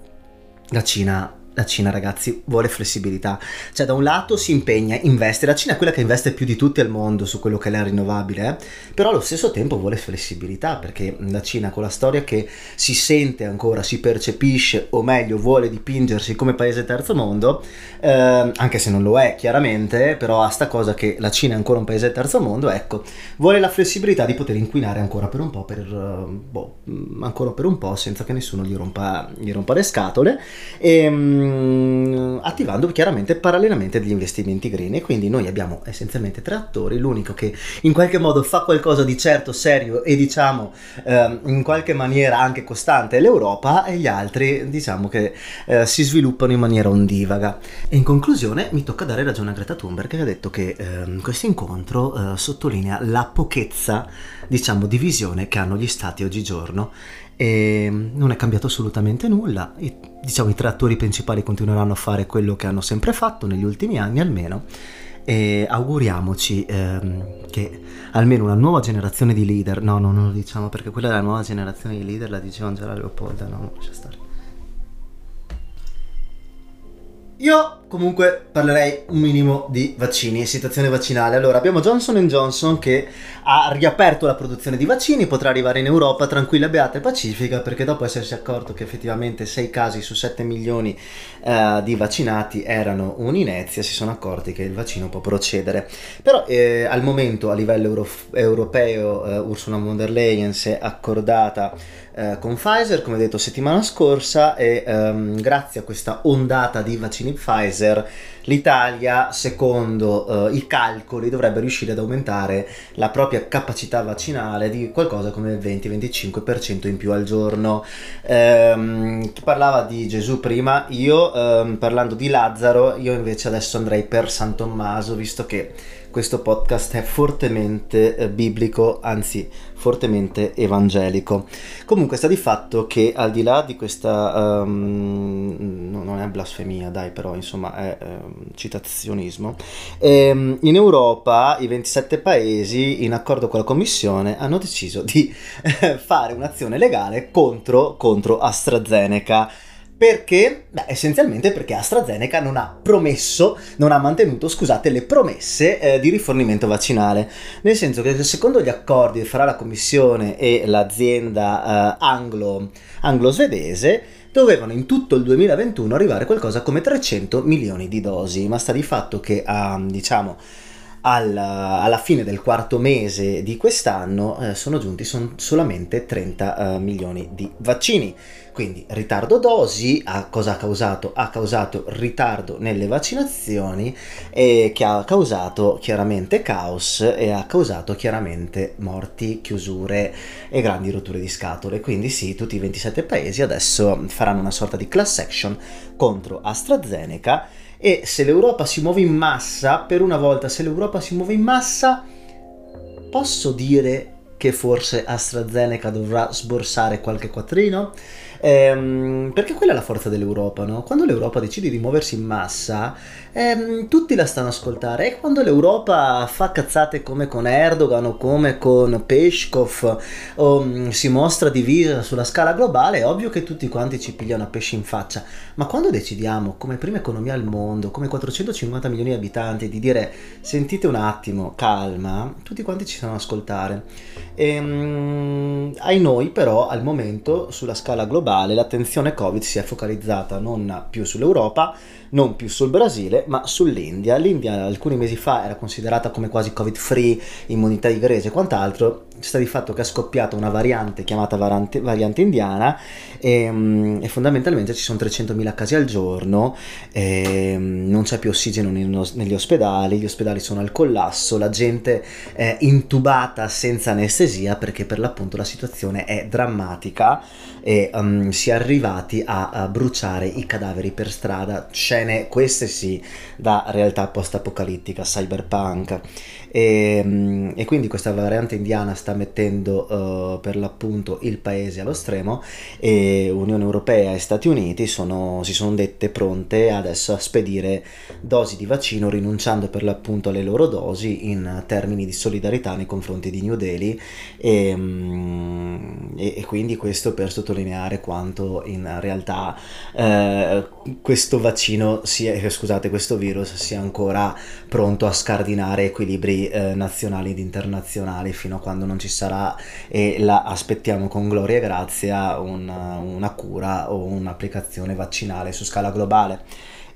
S1: la Cina la Cina, ragazzi, vuole flessibilità. Cioè, da un lato si impegna, investe. La Cina è quella che investe più di tutti al mondo su quello che è la rinnovabile, eh? però allo stesso tempo vuole flessibilità perché la Cina, con la storia che si sente ancora, si percepisce, o meglio, vuole dipingersi come paese terzo mondo, eh, anche se non lo è chiaramente, però ha sta cosa che la Cina è ancora un paese terzo mondo, ecco, vuole la flessibilità di poter inquinare ancora per un po', per, boh, ancora per un po', senza che nessuno gli rompa, gli rompa le scatole. E, ehm, attivando chiaramente parallelamente degli investimenti green. E quindi noi abbiamo essenzialmente tre attori, l'unico che in qualche modo fa qualcosa di certo, serio e diciamo ehm, in qualche maniera anche costante è l'Europa. E gli altri diciamo che eh, si sviluppano in maniera ondivaga. E in conclusione mi tocca dare ragione a Greta Thunberg che ha detto che ehm, questo incontro eh, sottolinea la pochezza diciamo di visione che hanno gli stati oggigiorno e non è cambiato assolutamente nulla. I, diciamo i tre attori principali continueranno a fare quello che hanno sempre fatto negli ultimi anni almeno e auguriamoci ehm, che almeno una nuova generazione di leader, no, no, non lo diciamo perché quella è la nuova generazione di leader, la diceva Angela Leopolda, no, non lascia stare. Io comunque parlerei un minimo di vaccini, situazione vaccinale. Allora, abbiamo Johnson Johnson che ha riaperto la produzione di vaccini, potrà arrivare in Europa tranquilla, beata e pacifica, perché dopo essersi accorto che effettivamente 6 casi su 7 milioni uh, di vaccinati erano un'inezia, si sono accorti che il vaccino può procedere. Però eh, al momento a livello euro- europeo uh, Ursula von der Leyen si è accordata uh, con Pfizer, come detto settimana scorsa, e um, grazie a questa ondata di vaccini Pfizer, Pfizer, l'Italia, secondo eh, i calcoli, dovrebbe riuscire ad aumentare la propria capacità vaccinale di qualcosa come il 20-25% in più al giorno. Ehm, chi parlava di Gesù prima, io ehm, parlando di Lazzaro, io invece adesso andrei per San Tommaso, visto che questo podcast è fortemente eh, biblico, anzi fortemente evangelico. Comunque sta di fatto che al di là di questa, um, non è blasfemia dai però insomma è um, citazionismo, ehm, in Europa i 27 paesi in accordo con la Commissione hanno deciso di eh, fare un'azione legale contro, contro AstraZeneca perché? Beh, essenzialmente perché AstraZeneca non ha promesso, non ha mantenuto, scusate, le promesse eh, di rifornimento vaccinale. Nel senso che secondo gli accordi fra la Commissione e l'azienda eh, anglo, anglo-svedese, dovevano in tutto il 2021 arrivare qualcosa come 300 milioni di dosi, ma sta di fatto che a, diciamo, alla, alla, fine del quarto mese di quest'anno eh, sono giunti son solamente 30 uh, milioni di vaccini. Quindi ritardo dosi, ha, cosa ha causato? Ha causato ritardo nelle vaccinazioni e che ha causato chiaramente caos e ha causato chiaramente morti, chiusure e grandi rotture di scatole. Quindi sì, tutti i 27 paesi adesso faranno una sorta di class action contro AstraZeneca e se l'Europa si muove in massa, per una volta se l'Europa si muove in massa, posso dire che forse AstraZeneca dovrà sborsare qualche quattrino? Ehm, perché quella è la forza dell'Europa, no? Quando l'Europa decide di muoversi in massa, ehm, tutti la stanno ascoltare e quando l'Europa fa cazzate come con Erdogan o come con Peshkov o um, si mostra divisa sulla scala globale, è ovvio che tutti quanti ci pigliano a pesci in faccia. Ma quando decidiamo, come prima economia al mondo, come 450 milioni di abitanti, di dire sentite un attimo, calma, tutti quanti ci stanno ascoltare. E, um, ai noi però al momento sulla scala globale globale l'attenzione Covid si è focalizzata non più sull'Europa, non più sul Brasile, ma sull'India. L'India alcuni mesi fa era considerata come quasi Covid free, immunità di grese e quant'altro. sta di fatto che è scoppiata una variante chiamata variante, variante indiana e, um, e, fondamentalmente ci sono 300.000 casi al giorno, e, um, non c'è più ossigeno negli ospedali, gli ospedali sono al collasso, la gente è intubata senza anestesia perché per l'appunto la situazione è drammatica e um, si è arrivati a, a, bruciare i cadaveri per strada, scene queste sì da realtà post-apocalittica, cyberpunk. E, mm, e, quindi questa variante indiana sta mettendo uh, per l'appunto il paese allo stremo e Unione Europea e Stati Uniti sono, si sono dette pronte adesso a spedire dosi di vaccino rinunciando per l'appunto alle loro dosi in termini di solidarietà nei confronti di New Delhi. E, mm, e, e quindi questo per sottolineare quanto in realtà eh, questo vaccino sia, scusate questo virus sia ancora pronto a scardinare equilibri eh, nazionali ed internazionali fino a quando non ci sarà e la aspettiamo con gloria e grazia una, una cura o un'applicazione vaccinale su scala globale.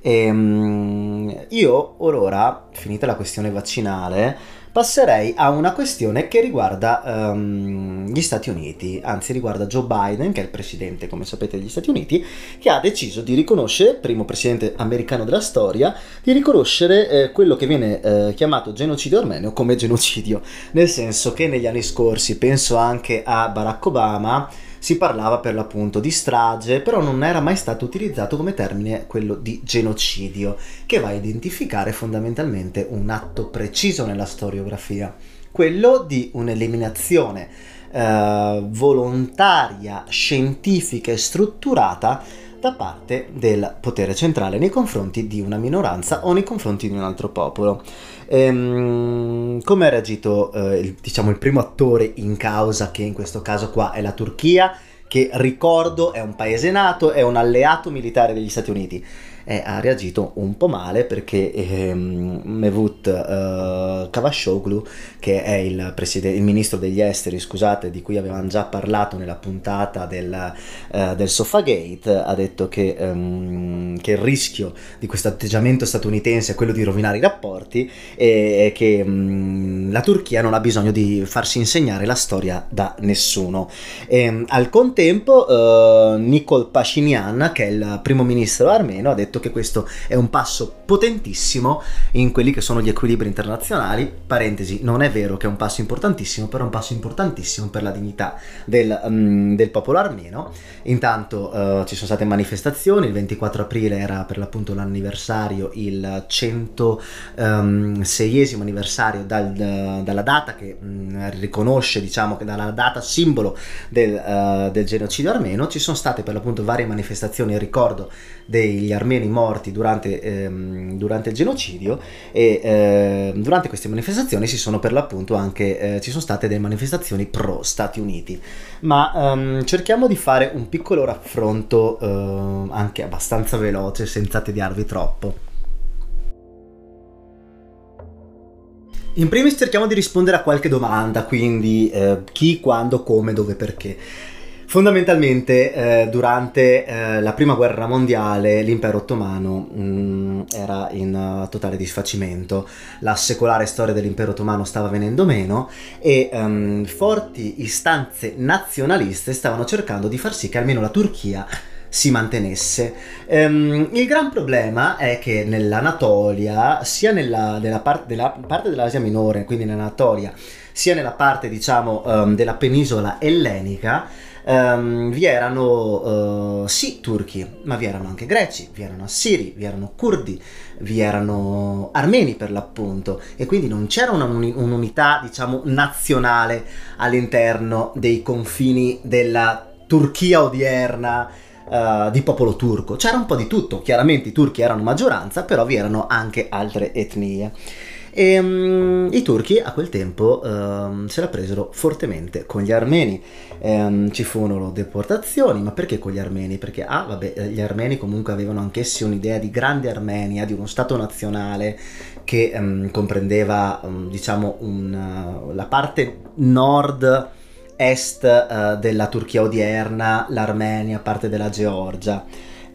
S1: E, um, io ora, finita la questione vaccinale, passerei a una questione che riguarda um, gli Stati Uniti, anzi riguarda Joe Biden, che è il presidente, come sapete, degli Stati Uniti, che ha deciso di riconoscere, primo presidente americano della storia, di riconoscere eh, quello che viene eh, chiamato genocidio armenio come genocidio, nel senso che negli anni scorsi, penso anche a Barack Obama, si parlava per l'appunto di strage, però non era mai stato utilizzato come termine quello di genocidio, che va a identificare fondamentalmente un atto preciso nella storiografia, quello di un'eliminazione eh, volontaria, scientifica e strutturata da parte del potere centrale nei confronti di una minoranza o nei confronti di un altro popolo. Ehm, come ha reagito eh, il, diciamo, il primo attore in causa, che in questo caso qua è la Turchia, che ricordo è un paese nato, è un alleato militare degli Stati Uniti eh, ha reagito un po' male perché ehm, Mevut eh, Cavascioglu, che è il, il, ministro degli esteri, scusate, di cui avevamo già parlato nella puntata del, eh, del Sofagate, ha detto che, ehm, che, il rischio di questo atteggiamento statunitense è quello di rovinare i rapporti e, che mh, mm, la Turchia non ha bisogno di farsi insegnare la storia da nessuno. E, ehm, al contempo eh, Nikol Pashinyan, che è il primo ministro armeno, ha detto detto che questo è un passo potentissimo in quelli che sono gli equilibri internazionali. Parentesi, non è vero che è un passo importantissimo, però è un passo importantissimo per la dignità del, um, del popolo armeno. Intanto uh, ci sono state manifestazioni, il 24 aprile era per l'appunto l'anniversario, il 106esimo ehm, anniversario dal, dalla data che um, riconosce, diciamo, che dalla data simbolo del, uh, del genocidio armeno. Ci sono state per l'appunto varie manifestazioni ricordo degli armeni morti durante, ehm, durante il genocidio e eh, durante queste manifestazioni si sono per l'appunto anche, eh, ci sono state delle manifestazioni pro Stati Uniti. Ma ehm, cerchiamo di fare un piccolo raffronto eh, anche abbastanza veloce senza tediarvi troppo. In primis cerchiamo di rispondere a qualche domanda, quindi eh, chi, quando, come, dove, perché. Fondamentalmente eh, durante eh, la prima guerra mondiale l'impero ottomano mh, mm, era in uh, totale disfacimento, la secolare storia dell'impero ottomano stava venendo meno e um, forti istanze nazionaliste stavano cercando di far sì che almeno la Turchia si mantenesse. Um, il gran problema è che nell'Anatolia, sia nella, nella, part, della parte dell'Asia minore, quindi nell'Anatolia, sia nella parte diciamo um, della penisola ellenica, um, vi erano uh, sì turchi, ma vi erano anche greci, vi erano assiri, vi erano curdi, vi erano armeni per l'appunto e quindi non c'era una, un'unità diciamo nazionale all'interno dei confini della Turchia odierna uh, di popolo turco. C'era un po' di tutto, chiaramente i turchi erano maggioranza, però vi erano anche altre etnie. E um, i turchi a quel tempo um, se la presero fortemente con gli armeni. Um, ci furono deportazioni, ma perché con gli armeni? Perché, ah, vabbè, eh, gli armeni comunque avevano anch'essi un'idea di grande Armenia, di uno stato nazionale che comprendeva, diciamo, un, la parte nord est uh, della Turchia odierna, l'Armenia, parte della Georgia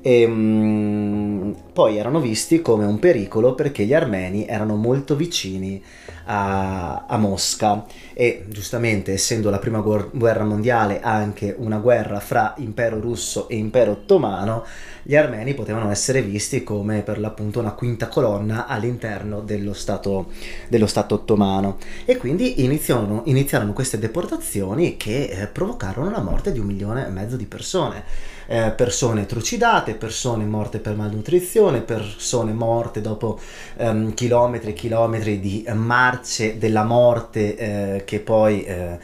S1: e um, poi erano visti come un pericolo perché gli armeni erano molto vicini a, a, Mosca e giustamente essendo la prima guerra mondiale anche una guerra fra impero russo e impero ottomano, gli armeni potevano essere visti come per l'appunto una quinta colonna all'interno dello Stato, dello stato ottomano. E quindi iniziarono, iniziarono queste deportazioni che eh, provocarono la morte di un milione e mezzo di persone eh, persone trucidate, persone morte per malnutrizione, persone morte dopo ehm, chilometri e chilometri di marce della morte eh, che poi eh,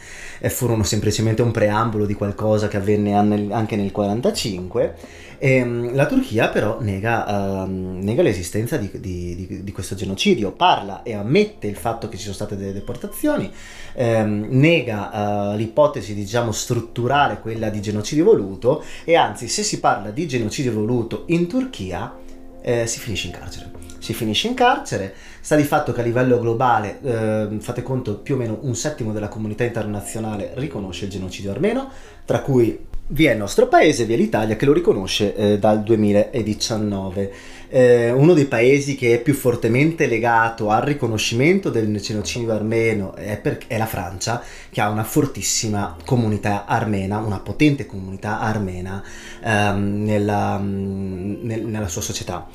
S1: furono semplicemente un preambolo di qualcosa che avvenne anche nel 1945. E, ehm, la Turchia però nega, uh, nega l'esistenza di, di, di, di, questo genocidio, parla e ammette il fatto che ci sono state delle deportazioni, ehm, nega uh, l'ipotesi diciamo strutturale, quella di genocidio voluto e anzi se si parla di genocidio voluto in Turchia eh, si finisce in carcere. Si finisce in carcere, sta di fatto che a livello globale, eh, fate conto, più o meno un settimo della comunità internazionale riconosce il genocidio armeno, tra cui vi è il nostro paese, vi è l'Italia che lo riconosce eh, dal 2019. Eh, uno dei paesi che è più fortemente legato al riconoscimento del genocidio armeno è, per, è, la Francia, che ha una fortissima comunità armena, una potente comunità armena ehm, nella, nel, nella sua società.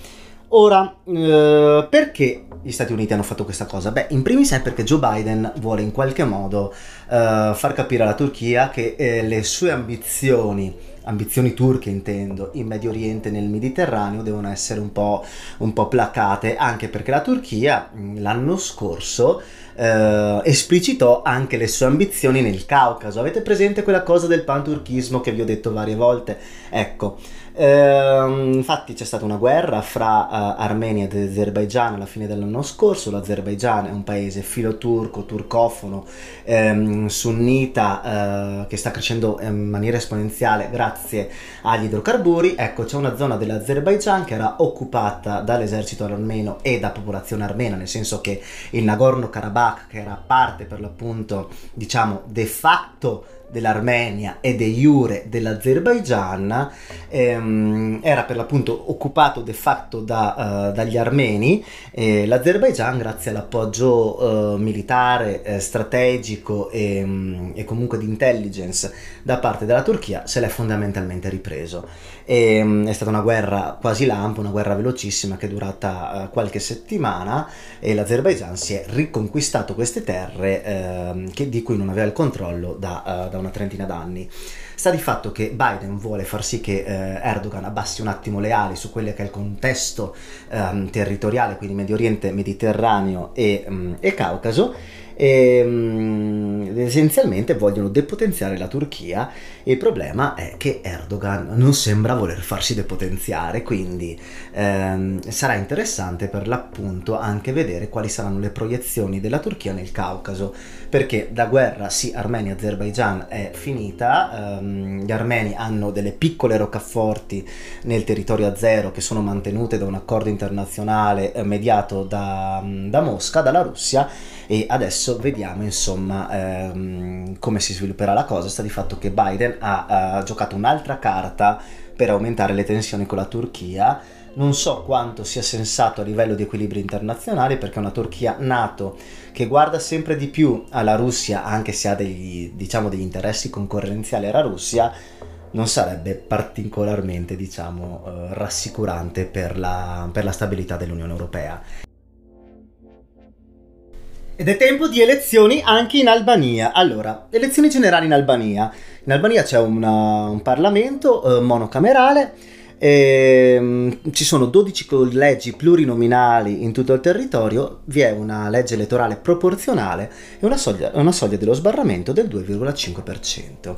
S1: Ora, eh, perché gli Stati Uniti hanno fatto questa cosa? Beh, in primis è perché Joe Biden vuole in qualche modo eh, far capire alla Turchia che eh, le sue ambizioni, ambizioni turche intendo, in Medio Oriente e nel Mediterraneo devono essere un po', un po placate, anche perché la Turchia l'anno scorso eh, esplicitò anche le sue ambizioni nel Caucaso. Avete presente quella cosa del panturchismo che vi ho detto varie volte? Ecco. Eh, infatti c'è stata una guerra fra uh, Armenia ed Azerbaigian alla fine dell'anno scorso. L'Azerbaigian è un paese filoturco, turcofono, ehm, sunnita, eh, che sta crescendo in maniera esponenziale grazie agli idrocarburi. Ecco, c'è una zona dell'Azerbaigian che era occupata dall'esercito armeno e da popolazione armena, nel senso che il Nagorno-Karabakh, che era parte per l'appunto, diciamo, de facto dell'Armenia e de jure dell'Azerbaigian ehm, era per l'appunto occupato de facto da, uh, dagli armeni e l'Azerbaigian grazie all'appoggio uh, militare, eh, strategico e, um, e, comunque di intelligence da parte della Turchia se l'è fondamentalmente ripreso. E, um, è stata una guerra quasi lampo, una guerra velocissima che è durata uh, qualche settimana e l'Azerbaigian si è riconquistato queste terre ehm, che, di cui non aveva il controllo da, da una trentina d'anni. Sta di fatto che Biden vuole far sì che eh, Erdogan abbassi un attimo le ali su quello che è il contesto ehm, territoriale, quindi Medio Oriente, Mediterraneo e, um, e Caucaso e um, essenzialmente vogliono depotenziare la Turchia. Il problema è che Erdogan non sembra voler farsi depotenziare quindi ehm, sarà interessante per l'appunto anche vedere quali saranno le proiezioni della Turchia nel Caucaso perché la guerra sì Armenia-Azerbaijan è finita ehm, gli armeni hanno delle piccole roccaforti nel territorio azero che sono mantenute da un accordo internazionale eh, mediato da, da Mosca, dalla Russia e adesso vediamo insomma ehm, come si svilupperà la cosa. Sta di fatto che Biden ha, ha giocato un'altra carta per aumentare le tensioni con la Turchia non so quanto sia sensato a livello di equilibrio internazionale perché una Turchia nato che guarda sempre di più alla Russia anche se ha degli, diciamo, degli interessi concorrenziali alla Russia non sarebbe particolarmente diciamo, eh, rassicurante per la, per la stabilità dell'Unione Europea. Ed è tempo di elezioni anche in Albania. Allora, elezioni generali in Albania. In Albania c'è una, un Parlamento eh, monocamerale, e, um, ci sono 12 collegi plurinominali in tutto il territorio, vi è una legge elettorale proporzionale e una soglia, una soglia dello sbarramento del 2,5%.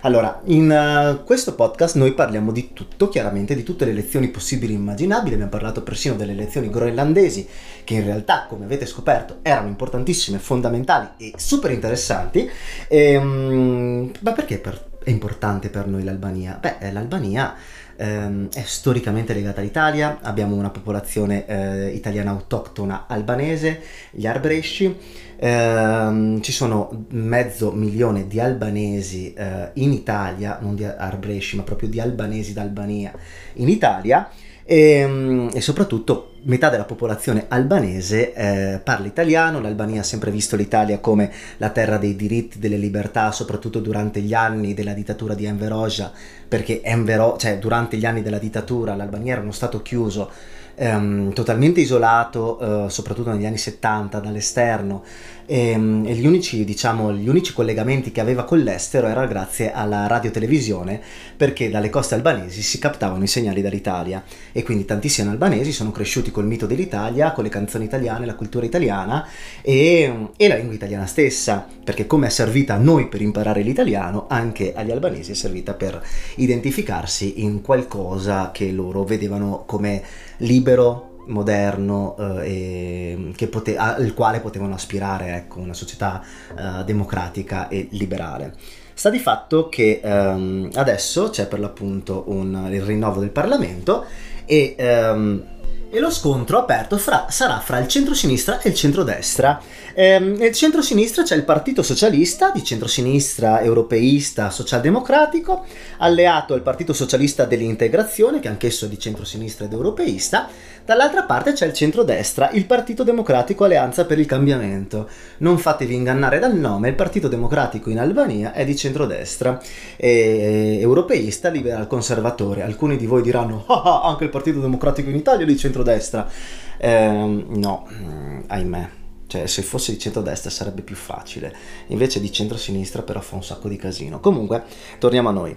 S1: Allora, in uh, questo podcast noi parliamo di tutto, chiaramente di tutte le elezioni possibili e immaginabili, abbiamo parlato persino delle elezioni groenlandesi, che in realtà, come avete scoperto, erano importantissime, fondamentali e super interessanti. E, um, ma perché per, è importante per noi l'Albania? Beh, l'Albania ehm, è storicamente legata all'Italia, abbiamo una popolazione eh, italiana autoctona albanese, gli arbresci, ehm, ci sono mezzo milione di albanesi eh, in Italia, non di arbresci ma proprio di albanesi d'Albania in Italia. E, ehm, e soprattutto metà della popolazione albanese eh, parla italiano, l'Albania ha sempre visto l'Italia come la terra dei diritti, delle libertà, soprattutto durante gli anni della dittatura di Enver Hoxha, perché Enver, cioè, durante gli anni della dittatura l'Albania era uno stato chiuso ehm, totalmente isolato, eh, soprattutto negli anni 70 dall'esterno, e, ehm, e, gli, unici, diciamo, gli unici collegamenti che aveva con l'estero era grazie alla radiotelevisione, perché dalle coste albanesi si captavano i segnali dall'Italia. E quindi tantissimi albanesi sono cresciuti col mito dell'Italia, con le canzoni italiane, la cultura italiana e, e la lingua italiana stessa, perché come è servita a noi per imparare l'italiano, anche agli albanesi è servita per identificarsi in qualcosa che loro vedevano come libero, moderno eh, pote- al quale potevano aspirare, ecco, una società eh, democratica e liberale. Sta di fatto che ehm, adesso c'è per l'appunto un, il rinnovo del Parlamento e, ehm, e lo scontro aperto fra, sarà fra il centro-sinistra e il centro-destra. Ehm, nel centro-sinistra c'è il Partito Socialista, di centro-sinistra europeista socialdemocratico, alleato al Partito Socialista dell'Integrazione, che anch'esso è di centro-sinistra ed europeista. Dall'altra parte c'è il centro-destra, il Partito Democratico Alleanza per il Cambiamento. Non fatevi ingannare dal nome, il Partito Democratico in Albania è di centro-destra, è europeista, liberal conservatore. Alcuni di voi diranno, ah, ah, anche il Partito Democratico in Italia è di centro-destra. Eh, no, mm, ahimè cioè, se fosse di centrodestra sarebbe più facile, invece di centrosinistra però fa un sacco di casino. Comunque, torniamo a noi.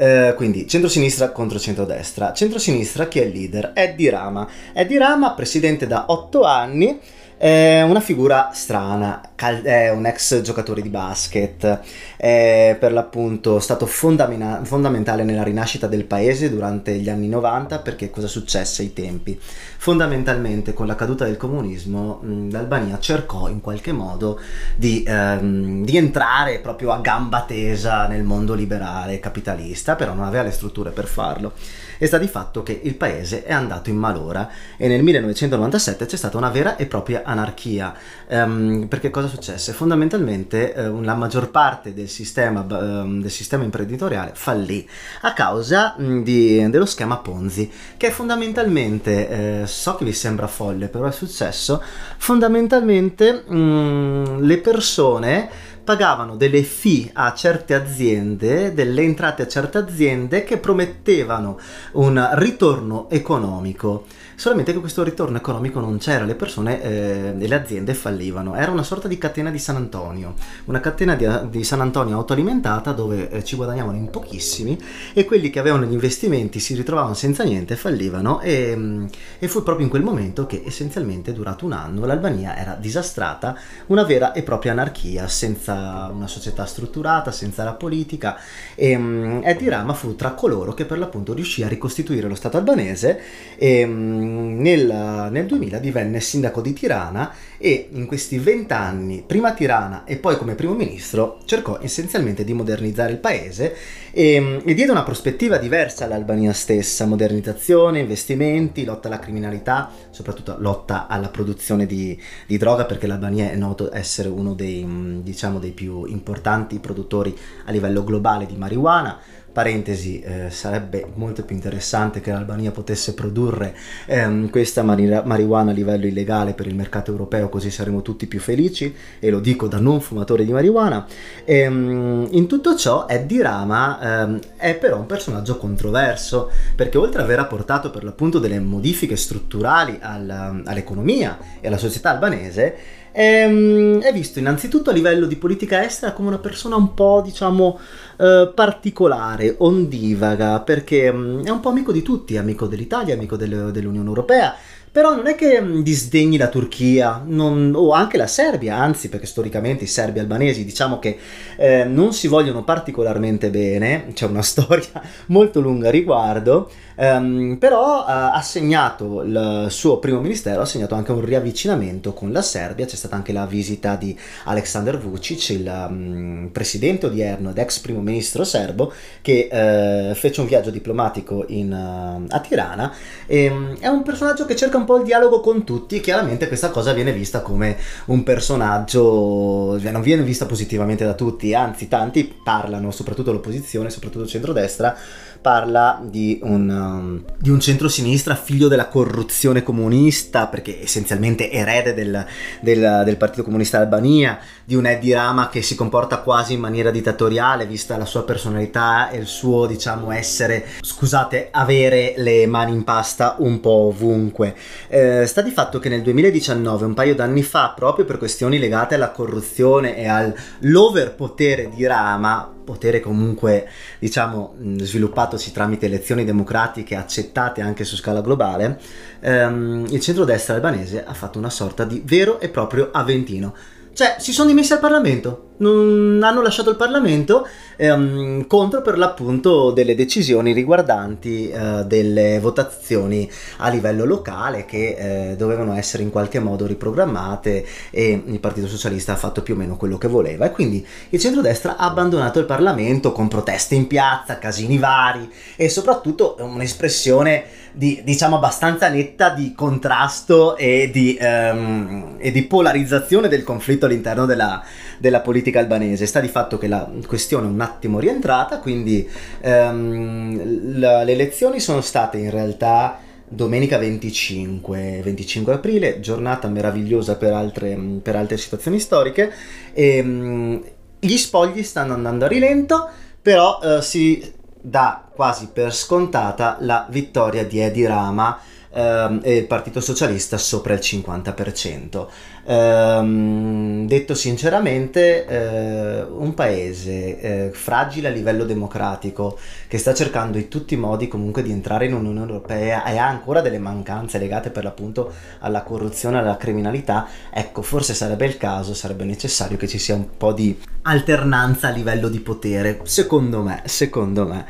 S1: Eh, quindi centrosinistra contro centrodestra. Centrosinistra chi è il leader? Eddie Rama. Eddie Rama, presidente da 8 anni, è una figura strana, è un ex giocatore di basket, è per l'appunto stato fondamina- fondamentale nella rinascita del paese durante gli anni 90 perché cosa successe ai tempi? Fondamentalmente con la caduta del comunismo l'Albania cercò in qualche modo di, ehm, di entrare proprio a gamba tesa nel mondo liberale capitalista, però non aveva le strutture per farlo e sta di fatto che il paese è andato in malora e nel 1997 c'è stata una vera e propria anarchia. Um, perché cosa successe? Fondamentalmente uh, la maggior parte del sistema, uh, del sistema imprenditoriale fallì a causa mh, di, dello schema Ponzi, che fondamentalmente, eh, so che vi sembra folle, però è successo, fondamentalmente mh, le persone pagavano delle fee a certe aziende, delle entrate a certe aziende che promettevano un ritorno economico solamente che questo ritorno economico non c'era, le persone eh, e le aziende fallivano. Era una sorta di catena di San Antonio, una catena di, di San Antonio autoalimentata dove eh, ci guadagnavano in pochissimi e quelli che avevano gli investimenti si ritrovavano senza niente, fallivano e, mm, e fu proprio in quel momento che essenzialmente durato un anno l'Albania era disastrata, una vera e propria anarchia, senza una società strutturata, senza la politica e um, Eddie Rama fu tra coloro che per l'appunto riuscì a ricostituire lo Stato albanese e um, nel, nel 2000 divenne sindaco di Tirana e in questi vent'anni, prima a Tirana e poi come primo ministro, cercò essenzialmente di modernizzare il paese e, e diede una prospettiva diversa all'Albania stessa, modernizzazione, investimenti, lotta alla criminalità, soprattutto lotta alla produzione di, di droga perché l'Albania è noto essere uno dei, diciamo, dei più importanti produttori a livello globale di marijuana Parentesi, eh, sarebbe molto più interessante che l'Albania potesse produrre ehm, questa mari- marijuana a livello illegale per il mercato europeo, così saremo tutti più felici, e lo dico da non fumatore di marijuana. E, ehm, in tutto ciò, Eddie Rama ehm, è però un personaggio controverso, perché oltre ad aver apportato per l'appunto delle modifiche strutturali al, all'economia e alla società albanese, ehm, è, visto innanzitutto a livello di politica estera come una persona un po', diciamo, eh, particolare, ondivaga, perché mm, è un po' amico di tutti, amico dell'Italia, amico delle, dell'Unione Europea, però non è che mm, disdegni la Turchia non, o anche la Serbia, anzi perché storicamente i serbi albanesi diciamo che eh, non si vogliono particolarmente bene, c'è una storia molto lunga a riguardo, ehm, però eh, ha segnato il suo primo ministero, ha segnato anche un riavvicinamento con la Serbia, c'è stata anche la visita di Aleksandar Vucic, il um, presidente odierno ed ex primo ministro serbo, che eh, fece un viaggio diplomatico in, uh, a Tirana e um, è un personaggio che cerca un po' il dialogo con tutti e chiaramente questa cosa viene vista come un personaggio, cioè non viene vista positivamente da tutti, anzi tanti parlano, soprattutto l'opposizione, soprattutto il centrodestra, parla di un, um, di un centro-sinistra figlio della corruzione comunista, perché essenzialmente erede del, del, del Partito Comunista Albania, di un Eddie Rama che si comporta quasi in maniera dittatoriale, vista la sua personalità e il suo, diciamo, essere, scusate, avere le mani in pasta un po' ovunque. Eh, sta di fatto che nel 2019, un paio d'anni fa, proprio per questioni legate alla corruzione e all'overpotere di Rama, potere comunque diciamo sviluppatosi tramite elezioni democratiche accettate anche su scala globale, ehm, il centrodestra albanese ha fatto una sorta di vero e proprio Aventino. Cioè, si sono dimessi al Parlamento non hanno lasciato il Parlamento ehm, contro per l'appunto delle decisioni riguardanti eh, delle votazioni a livello locale che eh, dovevano essere in qualche modo riprogrammate e il Partito Socialista ha fatto più o meno quello che voleva. E quindi il centrodestra ha abbandonato il Parlamento con proteste in piazza, casini vari e soprattutto un'espressione di, diciamo abbastanza netta di contrasto e di, um, e di polarizzazione del conflitto all'interno della, della politica albanese. Sta di fatto che la questione è un attimo rientrata, quindi ehm, la, le elezioni sono state in realtà domenica 25, 25 aprile, giornata meravigliosa per altre, per altre situazioni storiche. E, ehm, gli spogli stanno andando a rilento, però eh, si dà quasi per scontata la vittoria di Edi Rama ehm, e il Partito Socialista sopra il 50%. Ehm, detto sinceramente, eh, un paese eh, fragile a livello democratico che sta cercando in tutti i modi comunque di entrare in Unione Europea e ha ancora delle mancanze legate per l'appunto alla corruzione e alla criminalità, ecco, forse sarebbe il caso, sarebbe necessario che ci sia un po' di alternanza a livello di potere, secondo me, secondo me.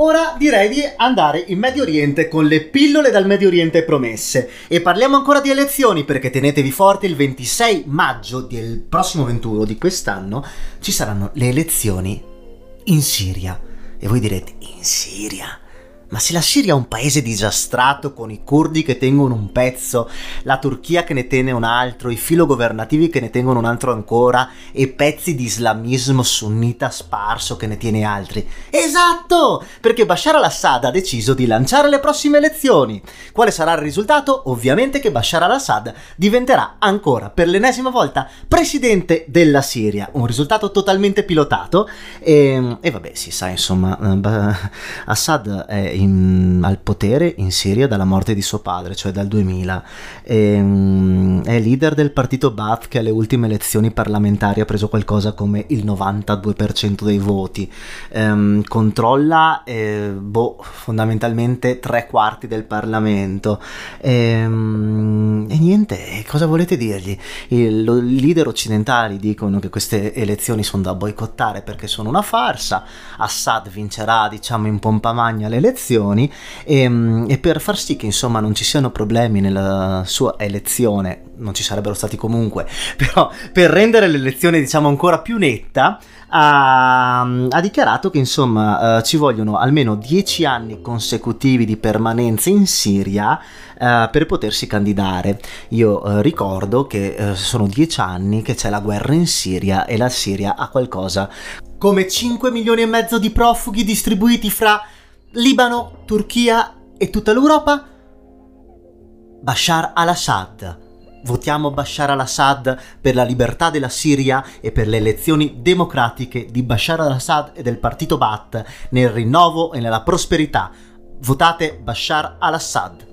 S1: Ora direi di andare in Medio Oriente con le pillole dal Medio Oriente promesse. E parliamo ancora di elezioni perché tenetevi forte, il 26 maggio del prossimo 21 di quest'anno ci saranno le elezioni in Siria. E voi direte, in Siria? Ma se la Siria è un paese disastrato con i curdi che tengono un pezzo, la Turchia che ne tiene un altro, i filogovernativi che ne tengono un altro ancora e pezzi di islamismo sunnita sparso che ne tiene altri. Esatto! Perché Bashar al-Assad ha deciso di lanciare le prossime elezioni. Quale sarà il risultato? Ovviamente che Bashar al-Assad diventerà ancora per l'ennesima volta presidente della Siria. Un risultato totalmente pilotato e, e vabbè si sa insomma eh, Assad è in, al potere in Siria dalla morte di suo padre, cioè dal 2000. E, um, è leader del partito Baath che alle ultime elezioni parlamentari ha preso qualcosa come il 92% dei voti. Um, controlla eh, boh, fondamentalmente tre quarti del Parlamento. E, um, e niente, cosa volete dirgli? I leader occidentali dicono che queste elezioni sono da boicottare perché sono una farsa. Assad vincerà, diciamo, in pompa magna le elezioni elezioni e, ehm, e, per far sì che insomma non ci siano problemi nella sua elezione, non ci sarebbero stati comunque, però per rendere l'elezione diciamo ancora più netta ha, ha dichiarato che insomma uh, ci vogliono almeno dieci anni consecutivi di permanenza in Siria uh, per potersi candidare. Io uh, ricordo che sono dieci anni che c'è la guerra in Siria e la Siria ha qualcosa come 5 milioni e mezzo di profughi distribuiti fra Libano, Turchia e tutta l'Europa? Bashar al-Assad. Votiamo Bashar al-Assad per la libertà della Siria e per le elezioni democratiche di Bashar al-Assad e del partito Baath nel rinnovo e nella prosperità. Votate Bashar al-Assad.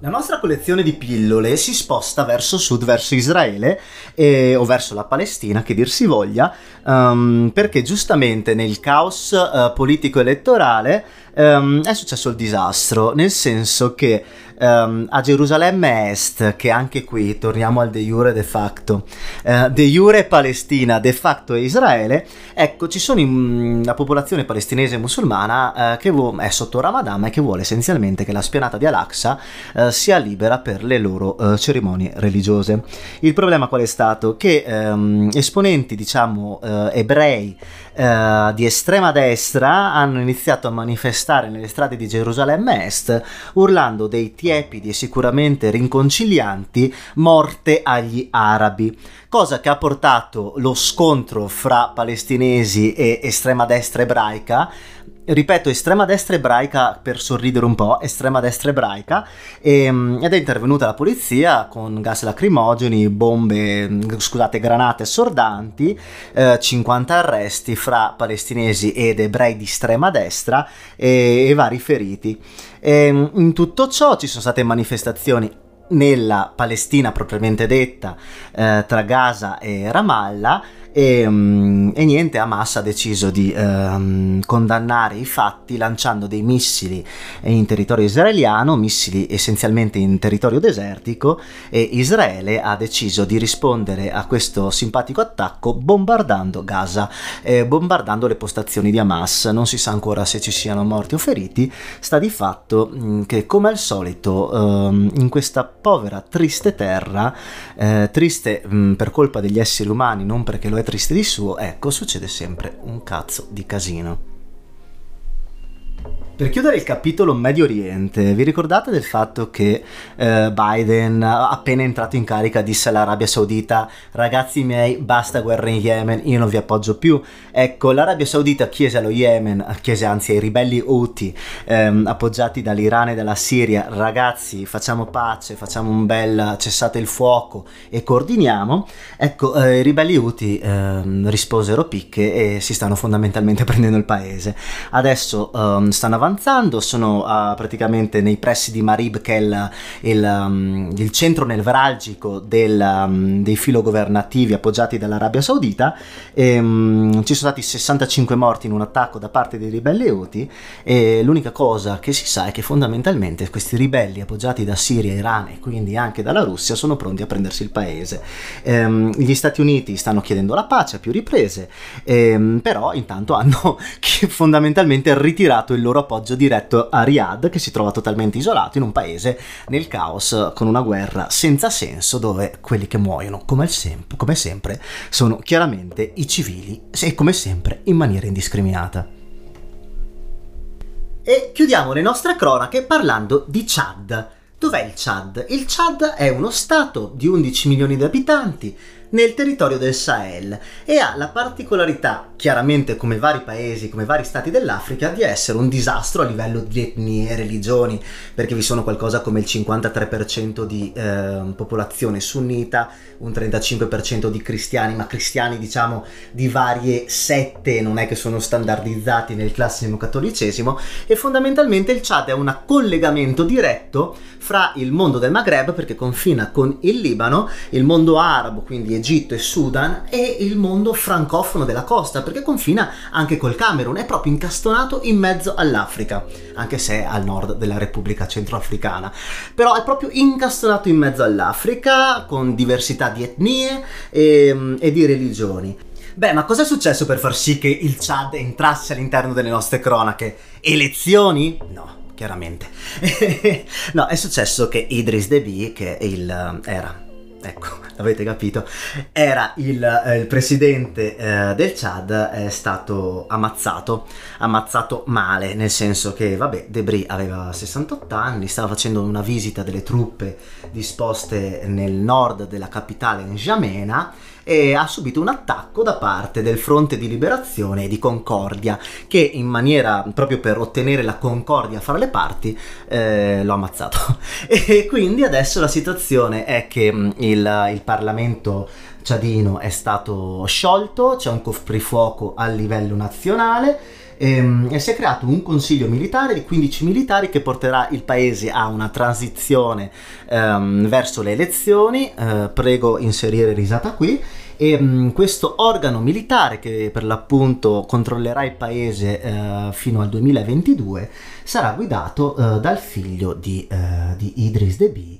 S1: La nostra collezione di pillole si sposta verso sud, verso Israele e, o verso la Palestina, che dir si voglia, um, perché giustamente nel caos uh, politico-elettorale um, è successo il disastro, nel senso che um, a Gerusalemme Est, che anche qui torniamo al de jure de facto, uh, de jure Palestina, de facto è Israele, ecco ci sono in, la popolazione palestinese musulmana uh, che vo- è sotto Ramadan e che vuole essenzialmente che la spianata di Al-Aqsa uh, sia libera per le loro cerimonie religiose. Il problema qual è stato? Che um, esponenti diciamo ebrei di estrema destra hanno iniziato a manifestare manifestare nelle strade di Gerusalemme Est, urlando dei tiepidi e sicuramente rinconcilianti morte agli arabi, cosa che ha portato lo scontro fra palestinesi e estrema destra ebraica ripeto, estrema destra ebraica per sorridere un po', estrema destra ebraica, e, ehm, ed è intervenuta la polizia con gas lacrimogeni, bombe, scusate, granate assordanti, eh, 50 arresti fra palestinesi ed ebrei di estrema destra e, e vari feriti. E, ehm, in tutto ciò ci sono state manifestazioni nella Palestina propriamente detta, eh, tra Gaza e Ramallah, e, um, e, niente, Hamas ha deciso di um, condannare i fatti lanciando dei missili in territorio israeliano, missili essenzialmente in territorio desertico, e Israele ha deciso di rispondere a questo simpatico attacco bombardando Gaza, eh, bombardando le postazioni di Hamas. Non si sa ancora se ci siano morti o feriti, sta di fatto mh, mm, che come al solito um, in questa povera, triste terra, eh, triste mh, mm, per colpa degli esseri umani, non perché lo è triste di suo, ecco, succede sempre un cazzo di casino. Per chiudere il capitolo Medio Oriente, vi ricordate del fatto che eh, Biden, appena entrato in carica, disse all'Arabia Saudita: Ragazzi miei, basta guerra in Yemen, io non vi appoggio più. Ecco, l'Arabia Saudita chiese allo Yemen, chiese anzi ai ribelli Houthi, ehm, appoggiati dall'Iran e dalla Siria: Ragazzi, facciamo pace, facciamo un bel cessate il fuoco e coordiniamo. Ecco, eh, i ribelli Houthi ehm, risposero picche e si stanno fondamentalmente prendendo il paese. Adesso ehm, stanno avanti avanzando, sono uh, praticamente nei pressi di Marib che è il, il, um, il centro nevralgico del, um, dei filogovernativi appoggiati dall'Arabia Saudita e, um, ci sono stati 65 morti in un attacco da parte dei ribelli Houthi e l'unica cosa che si sa è che fondamentalmente questi ribelli appoggiati da Siria, Iran e quindi anche dalla Russia sono pronti a prendersi il paese. Ehm, gli Stati Uniti stanno chiedendo la pace a più riprese, ehm, però intanto hanno fondamentalmente ritirato il loro appoggio appoggio diretto a Riyadh che si trova totalmente isolato in un paese nel caos con una guerra senza senso dove quelli che muoiono come, sem- come sempre sono chiaramente i civili e come sempre in maniera indiscriminata. E chiudiamo le nostre cronache parlando di Chad. Dov'è il Chad? Il Chad è uno stato di 11 milioni di abitanti nel territorio del Sahel e ha la particolarità, chiaramente come vari paesi, come vari stati dell'Africa, di essere un disastro a livello di etnie e religioni, perché vi sono qualcosa come il 53% di eh, popolazione sunnita, un 35% di cristiani, ma cristiani diciamo di varie sette, non è che sono standardizzati nel classico cattolicesimo, e fondamentalmente il Chad è un collegamento diretto fra il mondo del Maghreb, perché confina con il Libano, il mondo arabo, quindi Egitto e Sudan e il mondo francofono della costa, perché confina anche col Camerun, è proprio incastonato in mezzo all'Africa, anche se è al nord della Repubblica Centroafricana. Però è proprio incastonato in mezzo all'Africa, con diversità di etnie e, e di religioni. Beh, ma cosa è successo per far sì che il Chad entrasse all'interno delle nostre cronache? Elezioni? No chiaramente. no, è successo che Idris Deby, che il, era ecco, avete capito, era il, eh, il presidente eh, del Chad, è stato ammazzato, ammazzato male, nel senso che, vabbè, Debris aveva 68 anni, stava facendo una visita delle truppe disposte nel nord della capitale N'Djamena e ha subito un attacco da parte del Fronte di Liberazione e di Concordia che in maniera proprio per ottenere la concordia fra le parti eh, l'ha ammazzato. E quindi adesso la situazione è che mm, il, il Parlamento ciadino è stato sciolto, c'è un coprifuoco a livello nazionale e, ehm, e, si è creato un consiglio militare di 15 militari che porterà il paese a una transizione um, verso le elezioni. Uh, prego inserire risata qui. E um, questo organo militare che per l'appunto controllerà il paese uh, fino al 2022 sarà guidato uh, dal figlio di, di Idris Deby,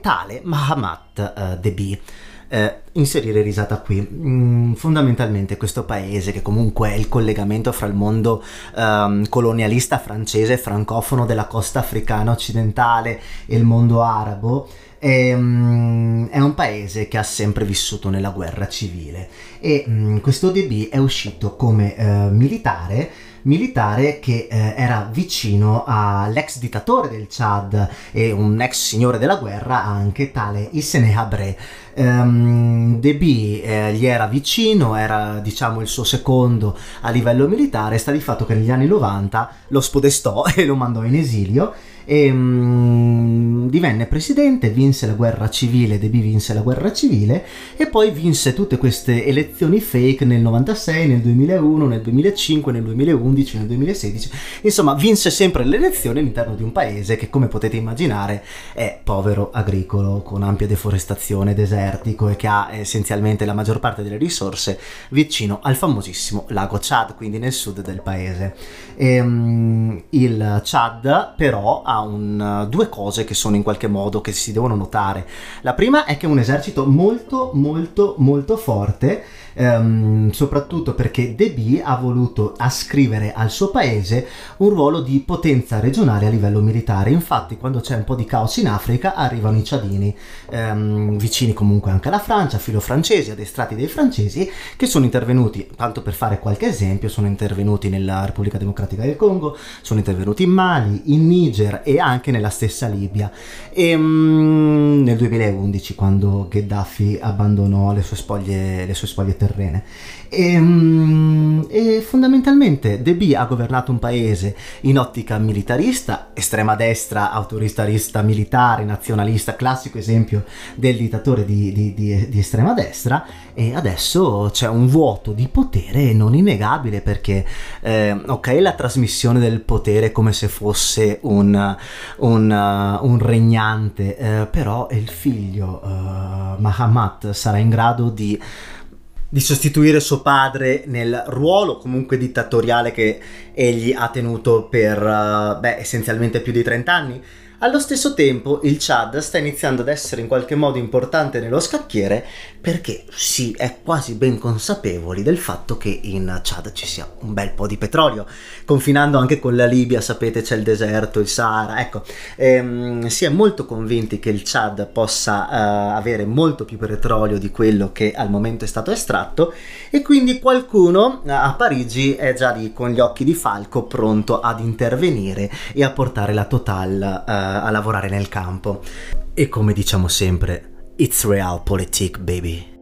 S1: tale Mahamat Deby eh, inserire risata qui. Mm, fondamentalmente questo paese, che comunque è il collegamento fra il mondo um, colonialista francese e francofono della costa africana occidentale e il mondo arabo, è, um, è un paese che ha sempre vissuto nella guerra civile e um, questo DB è uscito come uh, militare militare che eh, era vicino all'ex dittatore del Chad e un ex signore della guerra anche tale Issene Habre. Um, Deby eh, gli era vicino, era diciamo il suo secondo a livello militare, sta di fatto che negli anni 90 lo spodestò e lo mandò in esilio e um, divenne presidente, vinse la guerra civile, Deby vinse la guerra civile e poi vinse tutte queste elezioni fake nel 96, nel 2001, nel 2005, nel 2011, nel 2016, insomma vinse sempre le elezioni all'interno di un paese che come potete immaginare è povero, agricolo, con ampia deforestazione, desertico e che ha essenzialmente la maggior parte delle risorse vicino al famosissimo lago Chad, quindi nel sud del paese. E, um, il Chad però ha un, due cose che sono in qualche modo che si devono notare. La prima è che è un esercito molto molto molto forte ehm, soprattutto perché Deby ha voluto ascrivere al suo paese un ruolo di potenza regionale a livello militare. Infatti, quando c'è un po' di caos in Africa, arrivano i ciadini, ehm, vicini comunque anche alla Francia, filo francesi, addestrati dai francesi, che sono intervenuti, tanto per fare qualche esempio, sono intervenuti nella Repubblica Democratica del Congo, sono intervenuti in Mali, in Niger e anche nella stessa Libia. E, um, nel 2011, quando Gheddafi abbandonò le sue spoglie, le sue spoglie terrene. E, mm, e fondamentalmente Deby ha governato un paese in ottica militarista, estrema destra, autoritarista militare, nazionalista, classico esempio del dittatore di, di, di, di estrema destra, e adesso c'è un vuoto di potere non innegabile perché, eh, ok, la trasmissione del potere come se fosse un, un, uh, un regnante, eh, però il figlio uh, Mahamat sarà in grado di di sostituire suo padre nel ruolo comunque dittatoriale che egli ha tenuto per uh, beh, essenzialmente più di 30 anni allo stesso tempo il Chad sta iniziando ad essere in qualche modo importante nello scacchiere perché si è quasi ben consapevoli del fatto che in Chad ci sia un bel po' di petrolio, confinando anche con la Libia, sapete c'è il deserto, il Sahara, ecco, ehm, si è molto convinti che il Chad possa uh, avere molto più petrolio di quello che al momento è stato estratto e quindi qualcuno uh, a Parigi è già lì con gli occhi di falco pronto ad intervenire e a portare la Total uh, a lavorare nel campo. E come diciamo sempre, it's realpolitik baby.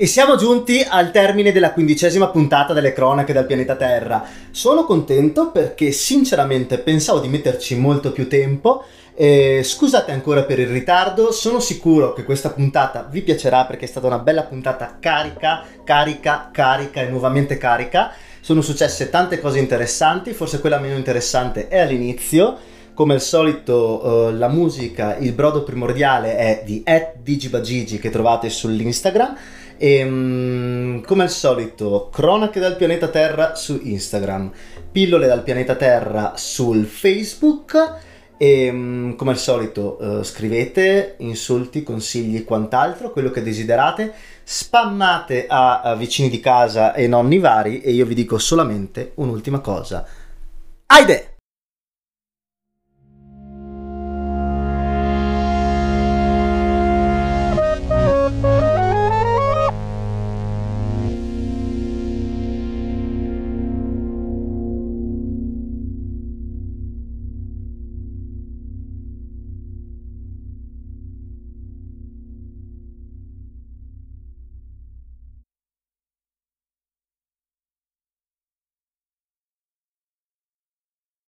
S1: E siamo giunti al termine della quindicesima puntata delle cronache dal pianeta Terra. Sono contento perché sinceramente pensavo di metterci molto più tempo. Eh, scusate ancora per il ritardo, sono sicuro che questa puntata vi piacerà perché è stata una bella puntata carica, carica, carica e nuovamente carica sono successe tante cose interessanti, forse quella meno interessante è all'inizio. Come al solito uh, la musica, il brodo primordiale è di digibagigi che trovate sull'Instagram. E um, come al solito cronache dal pianeta Terra su Instagram, pillole dal pianeta Terra sul Facebook. E um, come al solito uh, scrivete insulti, consigli e quant'altro, quello che desiderate spammate a, vicini di casa e nonni vari e io vi dico solamente un'ultima cosa. Aide!